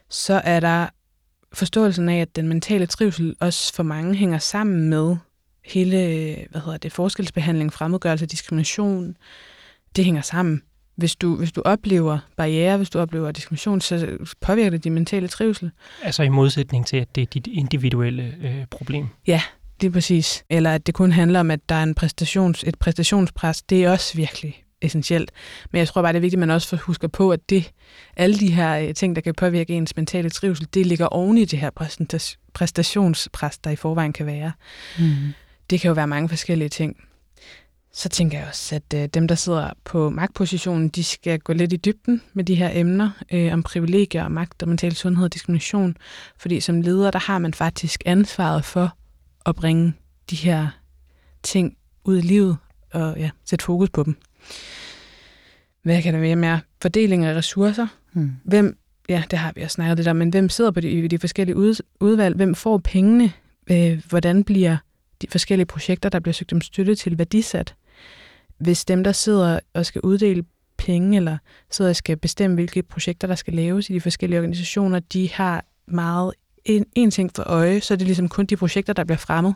Så er der forståelsen af, at den mentale trivsel også for mange hænger sammen med hele hvad hedder det, forskelsbehandling, fremmedgørelse, diskrimination. Det hænger sammen. Hvis du, hvis du oplever barriere, hvis du oplever diskrimination, så påvirker det din mentale trivsel. Altså i modsætning til, at det er dit individuelle øh, problem. Lige præcis. Eller at det kun handler om, at der er en præstations, et præstationspres. Det er også virkelig essentielt. Men jeg tror bare, det er vigtigt, at man også husker på, at det, alle de her øh, ting, der kan påvirke ens mentale trivsel, det ligger oven i det her præstationspres, der i forvejen kan være. Mm. Det kan jo være mange forskellige ting. Så tænker jeg også, at øh, dem, der sidder på magtpositionen, de skal gå lidt i dybden med de her emner øh, om privilegier og magt og mental sundhed og diskrimination. Fordi som leder, der har man faktisk ansvaret for at bringe de her ting ud i livet og ja, sætte fokus på dem. Hvad kan der være mere? Fordeling af ressourcer. Mm. Hvem, ja, det har vi også snakket lidt om, men hvem sidder på de, de forskellige ud, udvalg? Hvem får pengene? Øh, hvordan bliver de forskellige projekter, der bliver søgt om støtte til, værdisat? Hvis dem, der sidder og skal uddele penge, eller sidder og skal bestemme, hvilke projekter, der skal laves i de forskellige organisationer, de har meget en, en ting for øje, så er det ligesom kun de projekter, der bliver fremmet.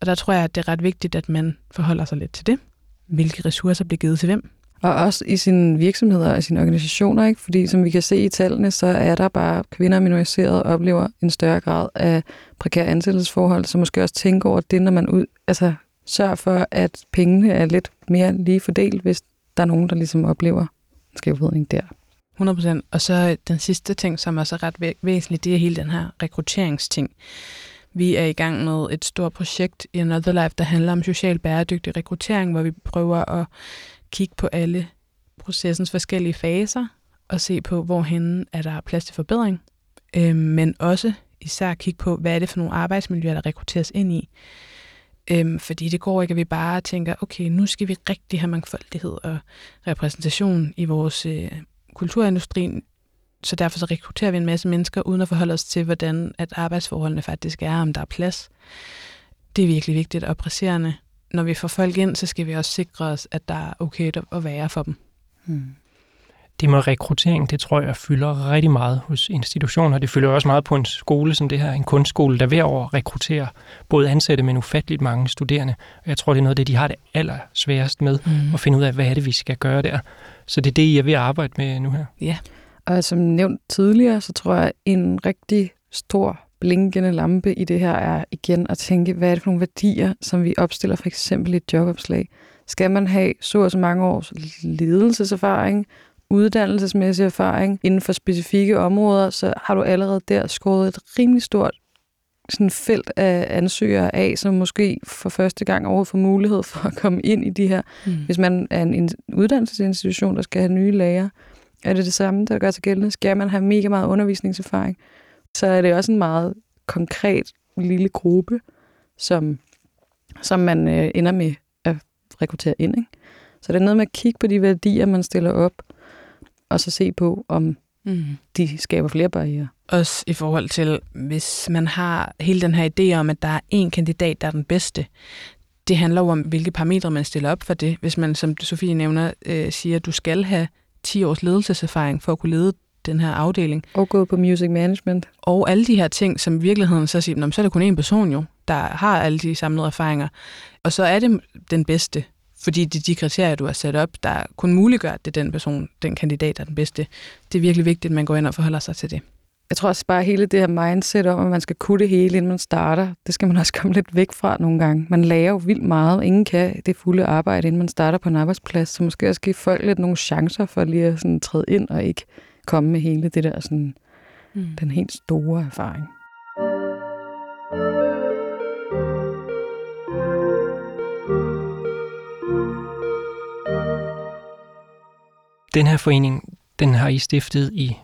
Og der tror jeg, at det er ret vigtigt, at man forholder sig lidt til det. Hvilke ressourcer bliver givet til hvem? Og også i sine virksomheder og sine organisationer, ikke? fordi som vi kan se i tallene, så er der bare kvinder og minoriserede oplever en større grad af prekære ansættelsesforhold, så måske også tænke over det, når man ud, altså sørger for, at pengene er lidt mere lige fordelt, hvis der er nogen, der ligesom oplever en skævvridning der. 100%. Og så den sidste ting, som også er ret væsentlig, det er hele den her rekrutteringsting. Vi er i gang med et stort projekt i Another Life, der handler om social bæredygtig rekruttering, hvor vi prøver at kigge på alle processens forskellige faser og se på, hvorhen er der plads til forbedring, øh, men også især kigge på, hvad er det for nogle arbejdsmiljøer, der rekrutteres ind i. Øhm, fordi det går ikke, at vi bare tænker, okay, nu skal vi rigtig have mangfoldighed og repræsentation i vores øh, kulturindustri, så derfor så rekrutterer vi en masse mennesker, uden at forholde os til, hvordan at arbejdsforholdene faktisk er, om der er plads. Det er virkelig vigtigt og presserende. Når vi får folk ind, så skal vi også sikre os, at der er okay at være for dem. Hmm. Det med rekruttering, det tror jeg fylder rigtig meget hos institutioner. Det fylder også meget på en skole som det her, en kunstskole, der hver år rekrutterer både ansatte, men ufatteligt mange studerende. Og jeg tror, det er noget af det, de har det aller sværest med, Mm. at finde ud af, hvad er det, vi skal gøre der. Så det er det, I er ved at arbejde med nu her. Og som nævnt tidligere, så tror jeg, en rigtig stor blinkende lampe i det her er igen at tænke, hvad er det for nogle værdier, som vi opstiller for eksempel i et jobopslag. Skal man have så og så mange års ledelseserfaring, uddannelsesmæssig erfaring inden for specifikke områder, så har du allerede der skåret et rimelig stort sådan felt af ansøgere af, som måske for første gang overhovedet får mulighed for at komme ind i de her Mm. hvis man er en in- uddannelsesinstitution, der skal have nye læger, er det det samme, der gør sig gældende. Skal man have mega meget undervisningserfaring, så er det også en meget konkret lille gruppe, som, som man øh, ender med at rekruttere ind. Ikke? Så det er noget med at kigge på de værdier, man stiller op, og så se på, om Mm. de skaber flere barriere. Også i forhold til, hvis man har hele den her idé om, at der er én kandidat, der er den bedste. Det handler jo om, hvilke parametre man stiller op for det. Hvis man, som Sofie nævner, øh, siger, at du skal have 10 års ledelseserfaring for at kunne lede den her afdeling, Og gået på music management. og alle de her ting, som i virkeligheden så siger, "Nå, men så er det kun én person jo, der har alle de samlede erfaringer. Og så er det den bedste, fordi det er de kriterier, du har sat op, der kun muliggør, at det er den person, den kandidat, der er den bedste. Det er virkelig vigtigt, at man går ind og forholder sig til det. Jeg tror også bare hele det her mindset om, at man skal kunne det hele, inden man starter, det skal man også komme lidt væk fra nogle gange. Man lærer jo vildt meget. Ingen kan det fulde arbejde, inden man starter på en arbejdsplads. Så måske også give folk lidt nogle chancer for lige at sådan træde ind og ikke komme med hele det der sådan, Mm. den helt store erfaring. Den her forening, den har I stiftet i,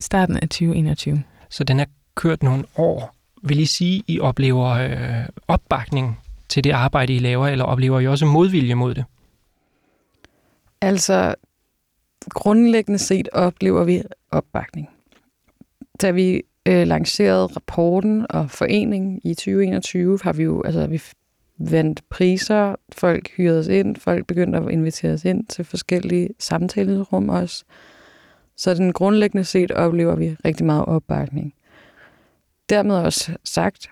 Starten af 2021. så den er kørt nogle år. Vil I sige, I oplever øh, opbakning til det arbejde, I laver, eller oplever I også modvilje mod det? Altså, grundlæggende set oplever vi opbakning. Da vi øh, lancerede rapporten og foreningen i 2021, har vi jo altså, vi vandt priser, folk hyrede os ind, folk begyndte at invitere os ind til forskellige samtalerum også. Så den grundlæggende set oplever vi rigtig meget opbakning. Dermed også sagt,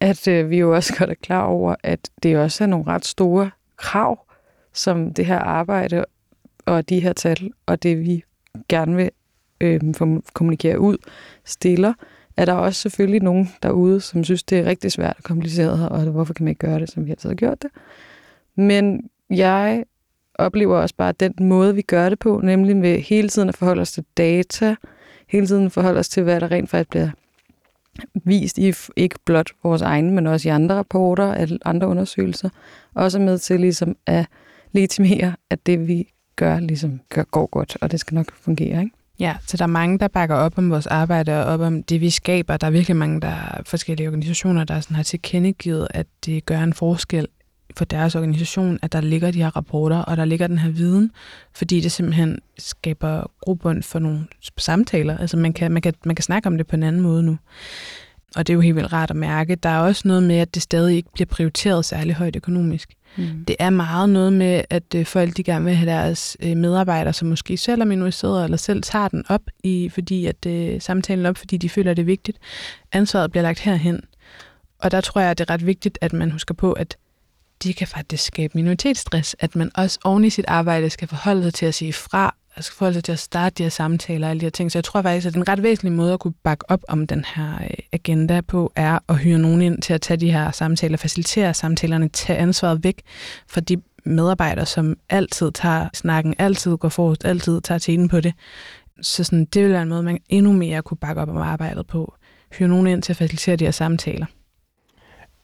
at øh, vi jo også godt er klar over, at det også er nogle ret store krav, som det her arbejde og de her tal, og det vi gerne vil øh, kommunikere ud, stiller, er der også selvfølgelig nogen derude, som synes, det er rigtig svært og kompliceret, og hvorfor kan man ikke gøre det, som vi altid har gjort det. Men jeg oplever også bare den måde, vi gør det på, nemlig med hele tiden at forholde os til data, hele tiden forholde os til, hvad der rent faktisk bliver vist i ikke blot vores egne, men også i andre rapporter, andre undersøgelser, også med til ligesom at legitimere, at det vi gør, ligesom gør, går godt, og det skal nok fungere. Ikke? Ja, så der er mange, der bakker op om vores arbejde og op om det, vi skaber. Der er virkelig mange, der er forskellige organisationer, der sådan har tilkendegivet, at det gør en forskel for deres organisation, at der ligger de her rapporter, og der ligger den her viden, fordi det simpelthen skaber grobund for nogle samtaler. Altså man kan, man, kan, man kan snakke om det på en anden måde nu. Og det er jo helt vildt rart at mærke. Der er også noget med, at det stadig ikke bliver prioriteret særlig højt økonomisk. Mm. Det er meget noget med, at øh, folk de gerne vil have deres øh, medarbejdere, som måske selv er minoriseret, eller selv tager den op, i, fordi at øh, samtalen op, fordi de føler, det er vigtigt. Ansvaret bliver lagt herhen. Og der tror jeg, at det er ret vigtigt, at man husker på, at det kan faktisk skabe minoritetsstress, at man også oven i sit arbejde skal forholde sig til at sige fra, og skal forholde sig til at starte de her samtaler og alle de her ting. Så jeg tror faktisk, at en ret væsentlig måde at kunne bakke op om den her øh, agenda på, er at hyre nogen ind til at tage de her samtaler, facilitere samtalerne, tage ansvaret væk fra de medarbejdere, som altid tager snakken, altid går forrest, altid tager tiden på det. Så sådan, det vil være en måde, man endnu mere kunne bakke op om arbejdet på. Hyre nogen ind til at facilitere de her samtaler.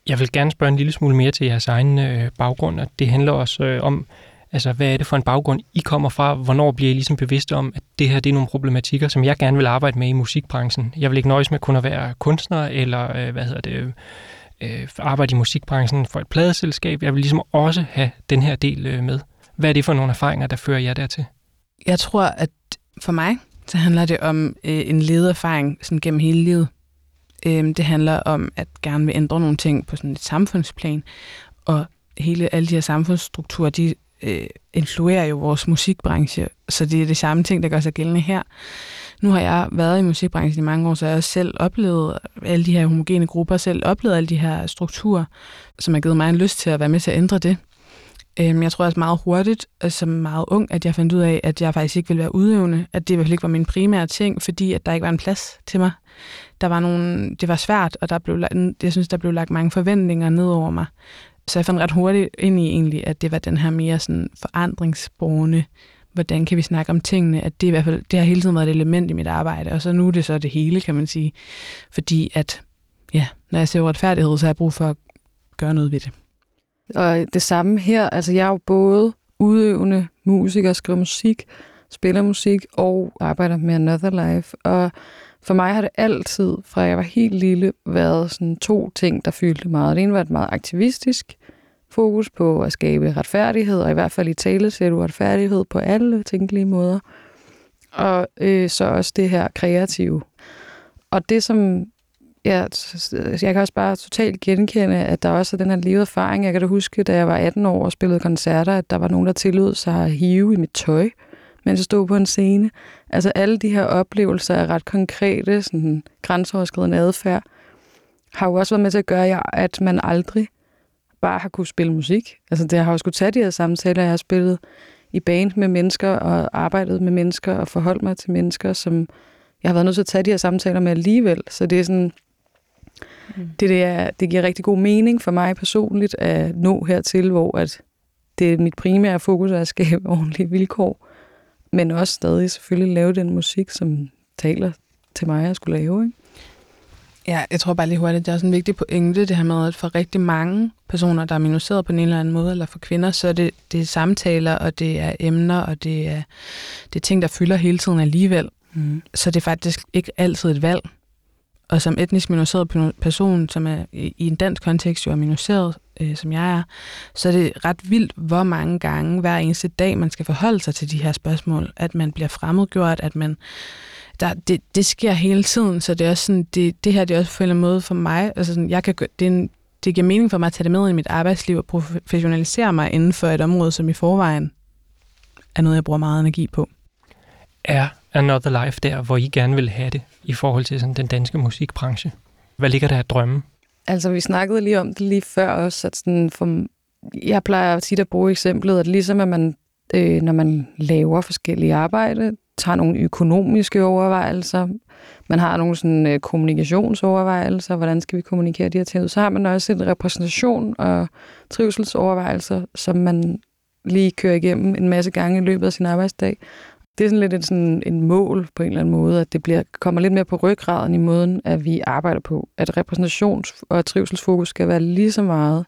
Jeg vil gerne spørge en lille smule mere til jeres egen øh, baggrund, og det handler også øh, om, altså hvad er det for en baggrund, I kommer fra? Hvornår bliver I ligesom bevidste om, at det her det er nogle problematikker, som jeg gerne vil arbejde med i musikbranchen? Jeg vil ikke nøjes med kun at være kunstner, eller øh, hvad hedder det, øh, arbejde i musikbranchen for et pladeselskab. Jeg vil ligesom også have den her del øh, med. Hvad er det for nogle erfaringer, der fører jer dertil? Jeg tror, at for mig, så handler det om øh, en ledererfaring sådan gennem hele livet. Øhm, det handler om at gerne vil ændre nogle ting på sådan et samfundsplan, og hele alle de her samfundsstrukturer, de øh, influerer jo vores musikbranche, så det er det samme ting, der gør sig gældende her. Nu har jeg været i musikbranchen i mange år, så jeg har også selv oplevet alle de her homogene grupper, selv oplevet alle de her strukturer, som har givet mig en lyst til at være med til at ændre det. Øhm, jeg tror også meget hurtigt, og som meget ung, at jeg fandt ud af, at jeg faktisk ikke ville være udøvende, at det i hvert fald ikke var min primære ting, fordi at der ikke var en plads til mig. Der var nogle, det var svært, og der blev, jeg synes, der blev lagt mange forventninger ned over mig. Så jeg fandt ret hurtigt ind i egentlig, at det var den her mere sådan forandringsborgende, hvordan kan vi snakke om tingene, at det i hvert fald, det har hele tiden været et element i mit arbejde, og så nu er det så det hele, kan man sige. Fordi at, ja, når jeg ser retfærdighed, så har jeg brug for at gøre noget ved det. Og det samme her, altså jeg er jo både udøvende musiker, skriver musik, spiller musik og arbejder med Another Life. Og for mig har det altid, fra jeg var helt lille, været sådan to ting, der fyldte meget. Det ene var et meget aktivistisk fokus på at skabe retfærdighed, og i hvert fald i tale ser du retfærdighed på alle tænkelige måder. Og øh, så også det her kreative. Og det, som ja, jeg kan også bare totalt genkende, at der også er den her levede erfaring. Jeg kan da huske, da jeg var 18 år og spillede koncerter, at der var nogen, der tillod sig at hive i mit tøj, mens jeg stod på en scene. Altså alle de her oplevelser af ret konkrete, sådan grænseoverskridende adfærd, har jo også været med til at gøre, at man aldrig bare har kunne spille musik. Altså det har jo skulle tage de her samtaler, jeg har spillet i band med mennesker og arbejdet med mennesker og forholdt mig til mennesker, som jeg har været nødt til at tage de her samtaler med alligevel. Så det er sådan, mm. det, det, er, det giver rigtig god mening for mig personligt at nå hertil, hvor at det er mit primære fokus er at skabe ordentlige vilkår, men også stadig selvfølgelig lave den musik, som taler til mig at skulle lave. Ikke? Ja, jeg tror bare lige hurtigt, det er også en vigtig pointe, det her med, at for rigtig mange personer, der er minoriseret på en eller anden måde, eller for kvinder, så er det, det er samtaler, og det er emner, og det er, det er ting, der fylder hele tiden alligevel. Mm. Så det er faktisk ikke altid et valg. Og som etnisk minoriseret person, som er i en dansk kontekst jo er minoriseret, øh, som jeg er, så er det ret vildt, hvor mange gange hver eneste dag, man skal forholde sig til de her spørgsmål. At man bliver fremmedgjort, at man der, det, det sker hele tiden, så det er også sådan, det, det her det er også på en eller anden måde for mig, altså sådan, jeg kan, det, er en, det giver mening for mig at tage det med i mit arbejdsliv og professionalisere mig inden for et område, som i forvejen er noget, jeg bruger meget energi på. Er Another Life der, hvor I gerne vil have det i forhold til sådan den danske musikbranche? Hvad ligger der af drømme? Altså, vi snakkede lige om det lige før også, at sådan for, jeg plejer tit at bruge eksemplet, at ligesom at man, øh, når man laver forskellige arbejde, tager nogle økonomiske overvejelser, man har nogle sådan, øh, kommunikationsovervejelser, hvordan skal vi kommunikere de her ting, så har man også en repræsentation og trivselsovervejelser, som man lige kører igennem en masse gange i løbet af sin arbejdsdag. Det er sådan lidt en, sådan en mål på en eller anden måde, at det bliver, kommer lidt mere på ryggraden i måden, at vi arbejder på. At repræsentations- og trivselsfokus skal være lige så meget,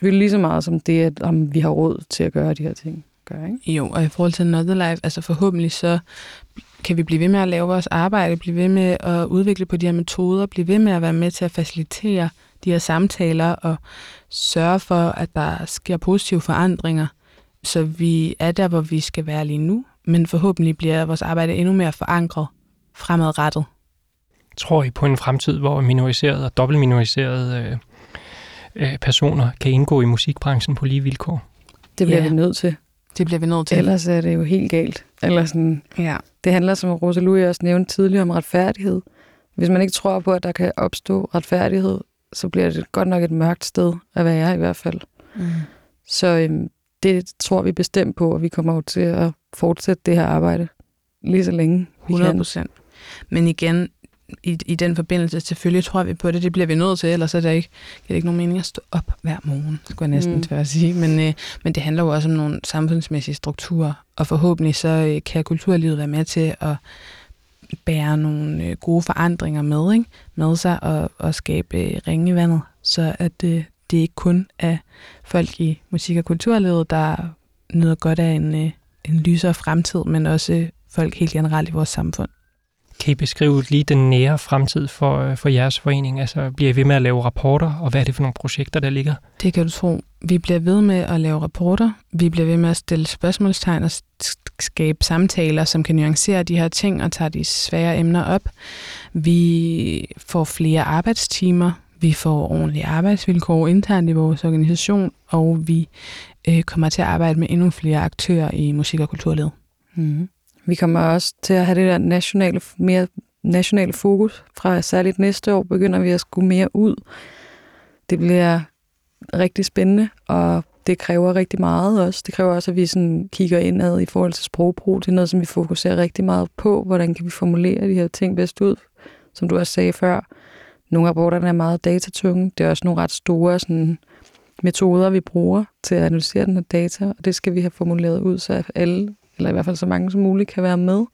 lige så meget som det, at om vi har råd til at gøre de her ting gør, ikke? Jo, og i forhold til Another Life, altså forhåbentlig så kan vi blive ved med at lave vores arbejde, blive ved med at udvikle på de her metoder, blive ved med at være med til at facilitere de her samtaler og sørge for, at der sker positive forandringer, så vi er der, hvor vi skal være lige nu, men forhåbentlig bliver vores arbejde endnu mere forankret fremadrettet. Tror I på en fremtid, hvor minoriserede og dobbeltminoriserede øh, øh, personer kan indgå i musikbranchen på lige vilkår? Det bliver ja. vi nødt til. Det bliver vi nødt til. Ellers er det jo helt galt. Eller sådan, ja. Det handler, som Rosa Louis også nævnte tidligere, om retfærdighed. Hvis man ikke tror på, at der kan opstå retfærdighed, så bliver det godt nok et mørkt sted at være i hvert fald. Mm. Så øhm, det tror vi bestemt på, og vi kommer jo til at fortsætte det her arbejde lige så længe 100 procent. Men igen, i, i den forbindelse, selvfølgelig tror vi på det, det bliver vi nødt til, ellers er det ikke, det er ikke nogen mening at stå op hver morgen, skulle jeg næsten mm. til at sige. Men, øh, men det handler jo også om nogle samfundsmæssige strukturer, og forhåbentlig så øh, kan kulturlivet være med til at bære nogle øh, gode forandringer med, ikke? med sig og, og skabe øh, ringe i vandet, så at øh, det ikke kun er folk i musik- og kulturlivet, der nyder godt af en, øh, en lysere fremtid, men også folk helt generelt i vores samfund. Kan I beskrive lige den nære fremtid for, øh, for jeres forening? Altså, bliver I ved med at lave rapporter, og hvad er det for nogle projekter, der ligger? Det kan du tro. Vi bliver ved med at lave rapporter. Vi bliver ved med at stille spørgsmålstegn og skabe samtaler, som kan nuancere de her ting og tage de svære emner op. Vi får flere arbejdstimer. Vi får ordentlige arbejdsvilkår internt i vores organisation, og vi øh, kommer til at arbejde med endnu flere aktører i musik- og kulturlivet. Mm. Vi kommer også til at have det der nationale, mere nationale fokus. Fra særligt næste år begynder vi at skulle mere ud. Det bliver rigtig spændende, og det kræver rigtig meget også. Det kræver også, at vi sådan kigger indad i forhold til sprogbrug. Det er noget, som vi fokuserer rigtig meget på. Hvordan kan vi formulere de her ting bedst ud? Som du også sagde før, nogle af rapporterne er meget datatunge. Det er også nogle ret store sådan, metoder, vi bruger til at analysere den her data, og det skal vi have formuleret ud, så alle eller i hvert fald så mange som muligt, kan være med.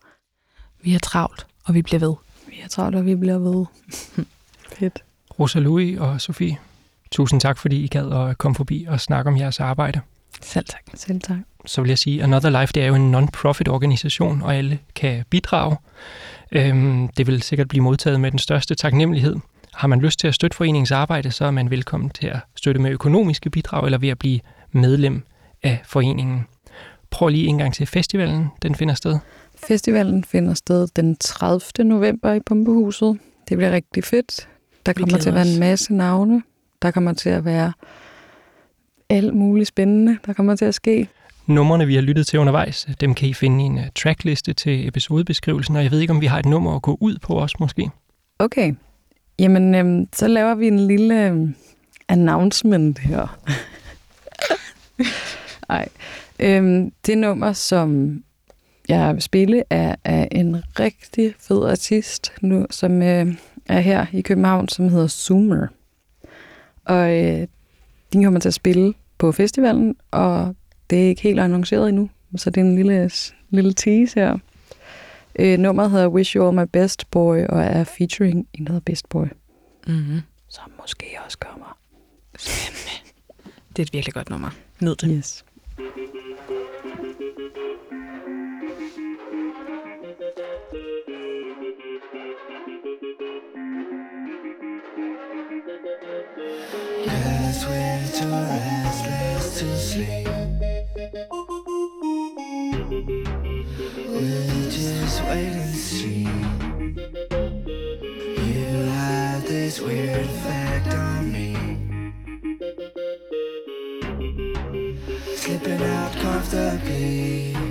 Vi er travlt, og vi bliver ved. Vi er travlt, og vi bliver ved. Fedt. Rosa Louis og Sofie, tusind tak, fordi I gad at komme forbi og snakke om jeres arbejde. Selv tak. Selv tak. Så vil jeg sige, Another Life det er jo en non-profit organisation, og alle kan bidrage. Øhm, det vil sikkert blive modtaget med den største taknemmelighed. Har man lyst til at støtte foreningens arbejde, så er man velkommen til at støtte med økonomiske bidrag eller ved at blive medlem af foreningen. Prøv lige en gang til festivalen, den finder sted. Festivalen finder sted den 30. november i Pumpehuset. Det bliver rigtig fedt. Der kommer til at være en masse navne. Der kommer til at være alt muligt spændende, der kommer til at ske. Numrene, vi har lyttet til undervejs, dem kan I finde i en trackliste til episodebeskrivelsen, og jeg ved ikke, om vi har et nummer at gå ud på os måske. Okay. Jamen, øhm, så laver vi en lille øhm, announcement her. Ej. Øhm, det nummer, som jeg vil spille, er af en rigtig fed artist, nu, som øh, er her i København, som hedder Zoomer. Og øh, de kommer til at spille på festivalen, og det er ikke helt annonceret endnu, så det er en lille, lille tease her. Øh, nummeret hedder Wish You All My Best Boy, og er featuring en, der hedder Best Boy, Mm-hmm. som måske også kommer. Spændende. Det er et virkelig godt nummer. Nyd det. Yes. Yes, we're too restless to sleep. Wait and see. You have this weird effect on me. Slipping out comfortably.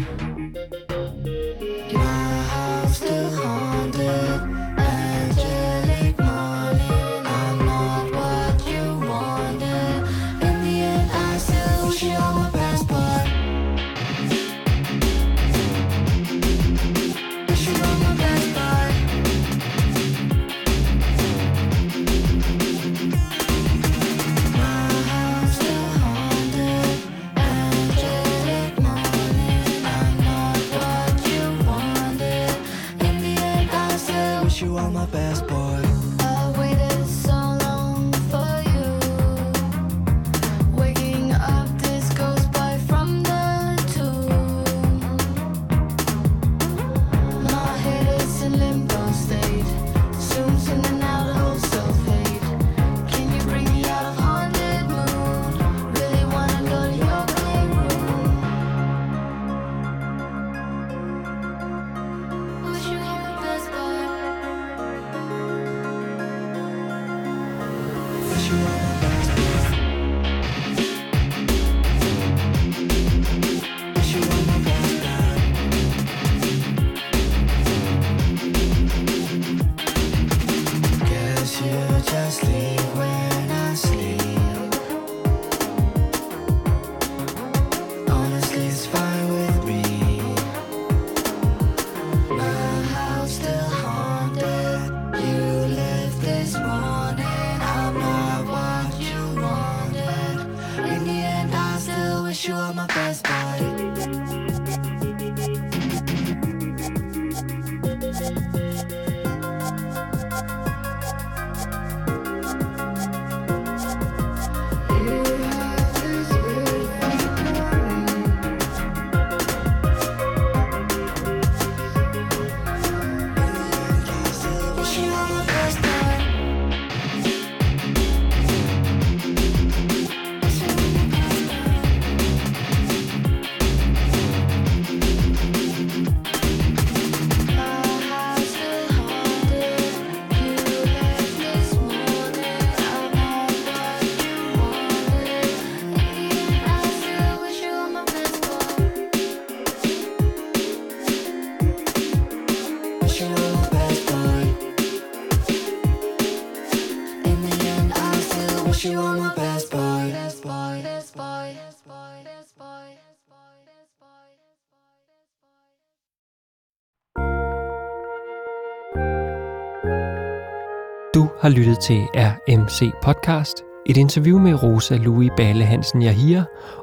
Har lyttet til RMC Podcast, et interview med Rosa Louis Bale Hansen Jahir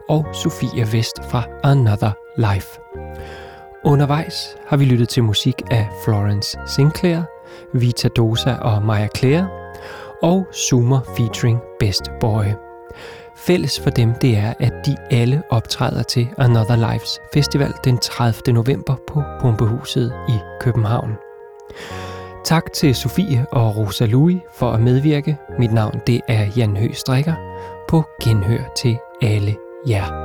og Sofia Vest fra Another Life. Undervejs har vi lyttet til musik af Florence Sinclair, Vita Dosa og Maya Claire, og Zoomer featuring Best Boy. Fælles for dem det er, at de alle optræder til Another Lives Festival den 30. november på Pumpehuset i København. Tak til Sofie og Rosa Louis for at medvirke. Mit navn det er Jan Høgh Strikker. På genhør til alle jer.